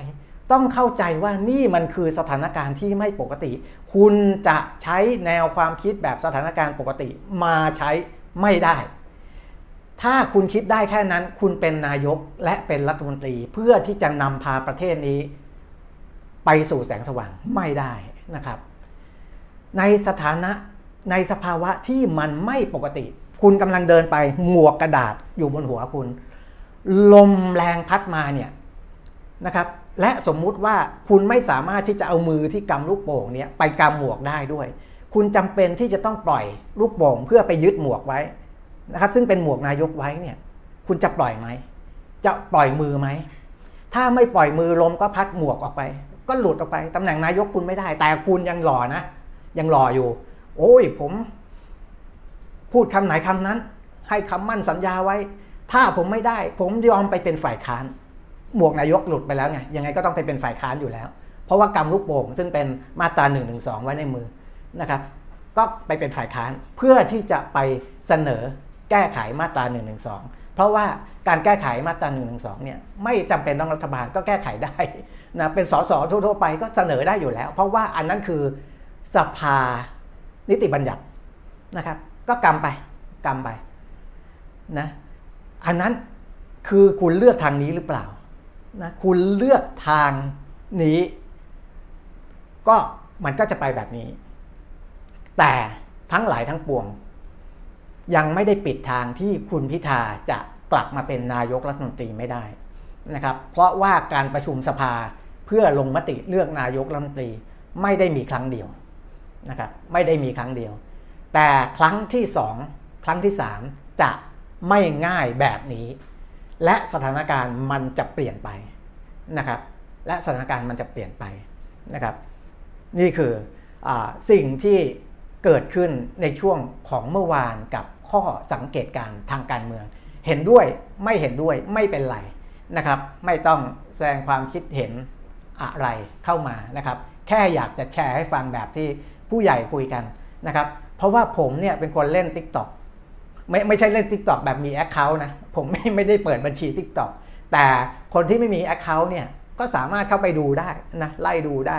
ต้องเข้าใจว่านี่มันคือสถานการณ์ที่ไม่ปกติ คุณจะใช้แนวความคิดแบบสถานการณ์ปกติ มาใช้ไม่ได้ ถ้าคุณคิดได้แค่นั้น คุณเป็นนายกและเป็นรัฐมนตรี เพื่อที่จะนำพาประเทศนี้ ไปสู่แสงสว่างไม่ได้นะครับ ในสถานะในสภาวะที่มันไม่ปกติ คุณกำลังเดินไปหมวกกระดาษอยู่บนหัวคุณ ลมแรงพัดมาเนี่ยนะครับ และสมมุติว่าคุณไม่สามารถที่จะเอามือที่กำลูกโป่งเนี่ยไปกำหมวกได้ด้วย คุณจำเป็นที่จะต้องปล่อยลูกโป่งเพื่อไปยึดหมวกไว้นะครับ ซึ่งเป็นหมวกนายกไว้เนี่ยคุณจะปล่อยไหม จะปล่อยมือไหม ถ้าไม่ปล่อยมือลมก็พัดหมวกออกไป ก็หลุดออกไปตำแหน่งนายกคุณไม่ได้ แต่คุณยังหล่อนะ ยังหล่ออยู่ โอ้ยผม พูดคำไหนคำนั้น ให้คำมั่นสัญญาไว้ ถ้าผมไม่ได้ ผมยอมไปเป็นฝ่ายค้าน หมวกนายกหลุดไปแล้วไงยังไงก็ต้องไปเป็นฝ่ายค้านอยู่แล้ว เพราะว่ากำลูกโป่งซึ่งเป็นมาตรา1นึไว้ในมือนะครับ ก็ไปเป็นฝ่ายค้านเพื่อที่จะไปเสนอแก้ไขมาตรา1นึเพราะว่าการแก้ไขมาตรา1นึเนี่ยไม่จำเป็นต้องรัฐบาลก็แก้ไขได้นะเป็นสสทั่วๆไปก็เสนอได้อยู่แล้ว เพราะว่าอันนั้นคือสภานิติบัญญัตินะครับ ก็กำไปกำไปนะอันนั้นคือคุณเลือกทางนี้หรือเปล่า นะคุณเลือกทางนี้ ก็มันก็จะไปแบบนี้ แต่ทั้งหลายทั้งปวง ยังไม่ได้ปิดทางที่คุณพิธาจะกลับมาเป็นนายกรัฐมนตรีไม่ได้นะครับ เพราะว่าการประชุมสภาเพื่อลงมติเลือกนายกรัฐมนตรีไม่ได้มีครั้งเดียวนะครับไม่ได้มีครั้งเดียว แต่ครั้งที่สองครั้งที่สามจะไม่ง่ายแบบนี้ และสถานการณ์มันจะเปลี่ยนไปนะครับ และสถานการณ์มันจะเปลี่ยนไปนะครับ นี่คืออสิ่งที่เกิดขึ้นในช่วงของเมื่อวานกับข้อสังเกตการทางการเมือง เห็นด้วยไม่เห็นด้วยไม่เป็นไรนะครับ ไม่ต้องแสดงความคิดเห็นอะไรเข้ามานะครับ แค่อยากจะแชร์ให้ฟังแบบที่ผู้ใหญ่คุยกันนะครับ เพราะว่าผมเนี่ยเป็นคนเล่น Tik t o อก ไม่ไม่ใช่เล่น Tik t o อกแบบมี Account นะ ผมไม่ไม่ได้เปิดบัญชี Tik t o อกแต่คนที่ไม่มี Account เนี่ยก็สามารถเข้าไปดูได้นะไล่ดูได้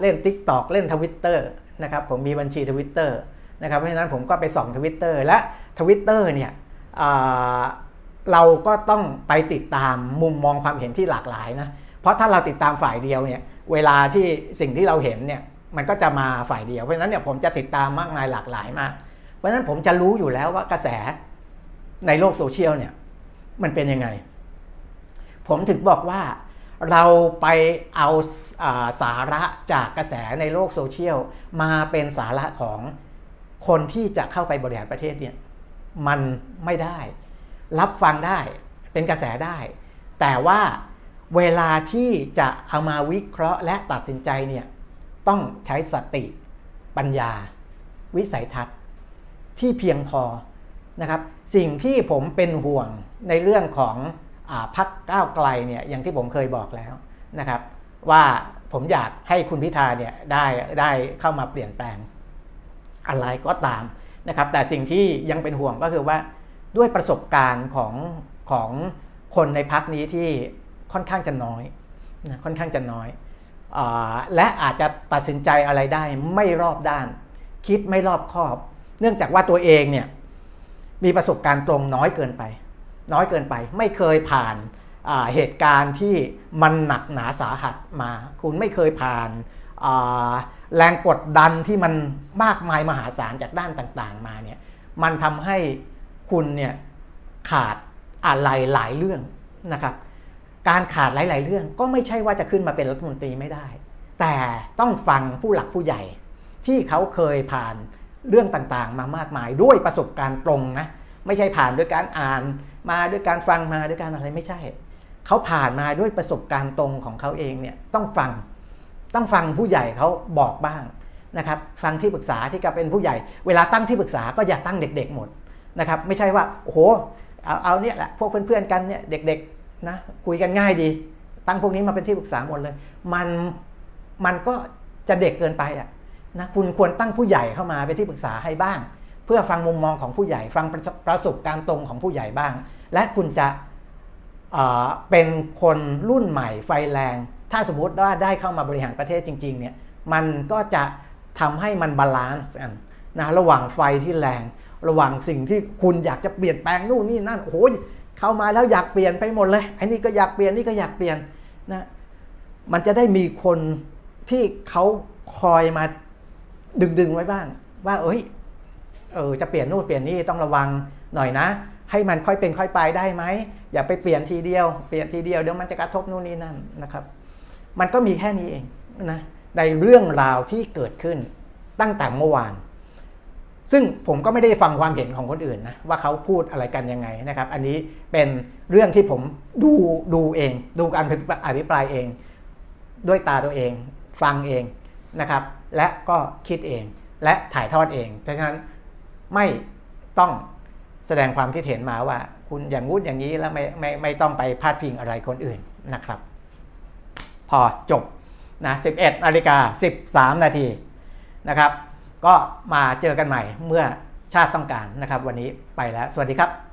เล่น Tik t o อกเล่นทวิตเตอร์นะครับผมมีบัญชีทวิตเตอร์นะครับเพราะฉะนั้นผมก็ไปส่องทวิตเตอร์และทวิตเตอร์เนี่ยเราก็ต้องไปติดตามมุมมองความเห็นที่หลากหลายนะเพราะถ้าเราติดตามฝ่ายเดียวเนี่ยเวลาที่สิ่งที่เราเห็นเนี่ยมันก็จะมาฝ่ายเดียวเพราะฉะนั้นเนี่ยผมจะติดตามมากมายหลากหลายมาก เพราะฉะนั้นผมจะรู้อยู่แล้วว่ากระแสในโลกโซเชียลเนี่ย มันเป็นยังไง ผมถึงบอกว่าเราไปเอาอาสาระจากกระแสในโลกโซเชียลมาเป็นสาระของคนที่จะเข้าไปบริหารประเทศเนี่ยมันไม่ได้ รับฟังได้เป็นกระแสได้ แต่ว่าเวลาที่จะเอามาวิเคราะห์และตัดสินใจเนี่ยต้องใช้สติ ปัญญา วิสัยทัศน์ ที่เพียงพอนะครับสิ่งที่ผมเป็นห่วงในเรื่องของอพักก้าวไกลเนี่ยอย่างที่ผมเคยบอกแล้วนะครับว่าผมอยากให้คุณพิธาเนี่ยได้ได้เข้ามาเปลี่ยนแปลงอะไรก็ตามนะครับแต่สิ่งที่ยังเป็นห่วงก็คือว่าด้วยประสบการณ์ของของคนในพักนี้ที่ค่อนข้างจะน้อยนะค่อนข้างจะน้อยอและอาจจะตัดสินใจอะไรได้ไม่รอบด้าน คิดไม่รอบคอบ เนื่องจากว่าตัวเองเนี่ยมีประสบการณ์ตรงน้อยเกินไป น้อยเกินไป ไม่เคยผ่านเหตุการณ์ที่มันหนักหนาสาหัสมา คุณไม่เคยผ่านแรงกดดันที่มันมากมายมหาศาลจากด้านต่างๆ มาเนี่ยมันทำให้คุณเนี่ยขาดอะไรหลายเรื่องนะครับ การขาดหลาย ๆ เรื่องก็ไม่ใช่ว่าจะขึ้นมาเป็นรัฐมนตรีไม่ได้ แต่ต้องฟังผู้หลักผู้ใหญ่ที่เขาเคยผ่าน เรื่องต่างๆ มามากมายด้วยประสบการณ์ตรงนะไม่ใช่ผ่านด้วยการอ่านมาด้วยการฟังมาด้วยการอะไรไม่ใช่เขาผ่านมาด้วยประสบการณ์ตรงของเขาเองเนี่ยต้องฟังต้องฟังผู้ใหญ่เขาบอกบ้างนะครับฟังที่ปรึกษาที่ก็เป็นผู้ใหญ่ เวลาตั้งที่ปรึกษาก็อย่าตั้งเด็ก ๆ หมดนะครับไม่ใช่ว่าโอ้โหเอาเอาเนี่ยแหละพวกเพื่อนๆกันเนี่ยเด็กๆนะคุยกันง่ายดี ตั้งพวกนี้มาเป็นที่ปรึกษาหมดเลย มันมันก็จะเด็กเกินไปอะ นะคุณควรตั้งผู้ใหญ่เข้ามาเป็นที่ปรึกษาให้บ้าง เพื่อฟังมุมมองของผู้ใหญ่ ฟังประสบการณ์ตรงของผู้ใหญ่บ้าง และคุณจะเป็นคนรุ่นใหม่ไฟแรง ถ้าสมมติว่าได้เข้ามาบริหารประเทศจริงๆเนี่ยมันก็จะทำให้มัน balance กันนะระหว่างไฟที่แรง ระหว่างสิ่งที่คุณอยากจะเปลี่ยนแปลงนู่นนี่นั่นโอ้ยเข้ามาแล้วอยากเปลี่ยนไปหมดเลยไอ้นี่ก็อยากเปลี่ยนนี่ก็อยากเปลี่ยนนะมันจะได้มีคนที่เขาคอยมา ดึงๆไว้บ้าง ว่า เอ้ยเออจะเปลี่ยนนู่นเปลี่ยนนี่ต้องระวังหน่อยนะ ให้มันค่อยเป็นค่อยไปได้ไหมอย่าไปเปลี่ยนทีเดียวเปลี่ยนทีเดียวเดี๋ยวมันจะกระทบนู่นนี่นั่นนะครับ มันก็มีแค่นี้เองนะในเรื่องราวที่เกิดขึ้นตั้งแต่เมื่อวาน ซึ่งผมก็ไม่ได้ฟังความเห็นของคนอื่นนะว่าเขาพูดอะไรกันยังไงนะครับ อันนี้เป็นเรื่องที่ผมดูดูเอง ดูการอภิปรายเอง ด้วยตาตัวเอง ฟังเองนะครับ และก็คิดเอง และถ่ายทอดเอง เพราะฉะนั้นไม่ต้องแสดงความคิดเห็นมาว่า คุณอย่างงู้นอย่างนี้แล้วไม่ไม่ไม่ต้องไปพาดพิงอะไรคนอื่นนะครับ พอจบนะ11นาฬิกา13 นาทีนะครับ ก็มาเจอกันใหม่เมื่อชาติต้องการนะครับ วันนี้ไปแล้ว สวัสดีครับ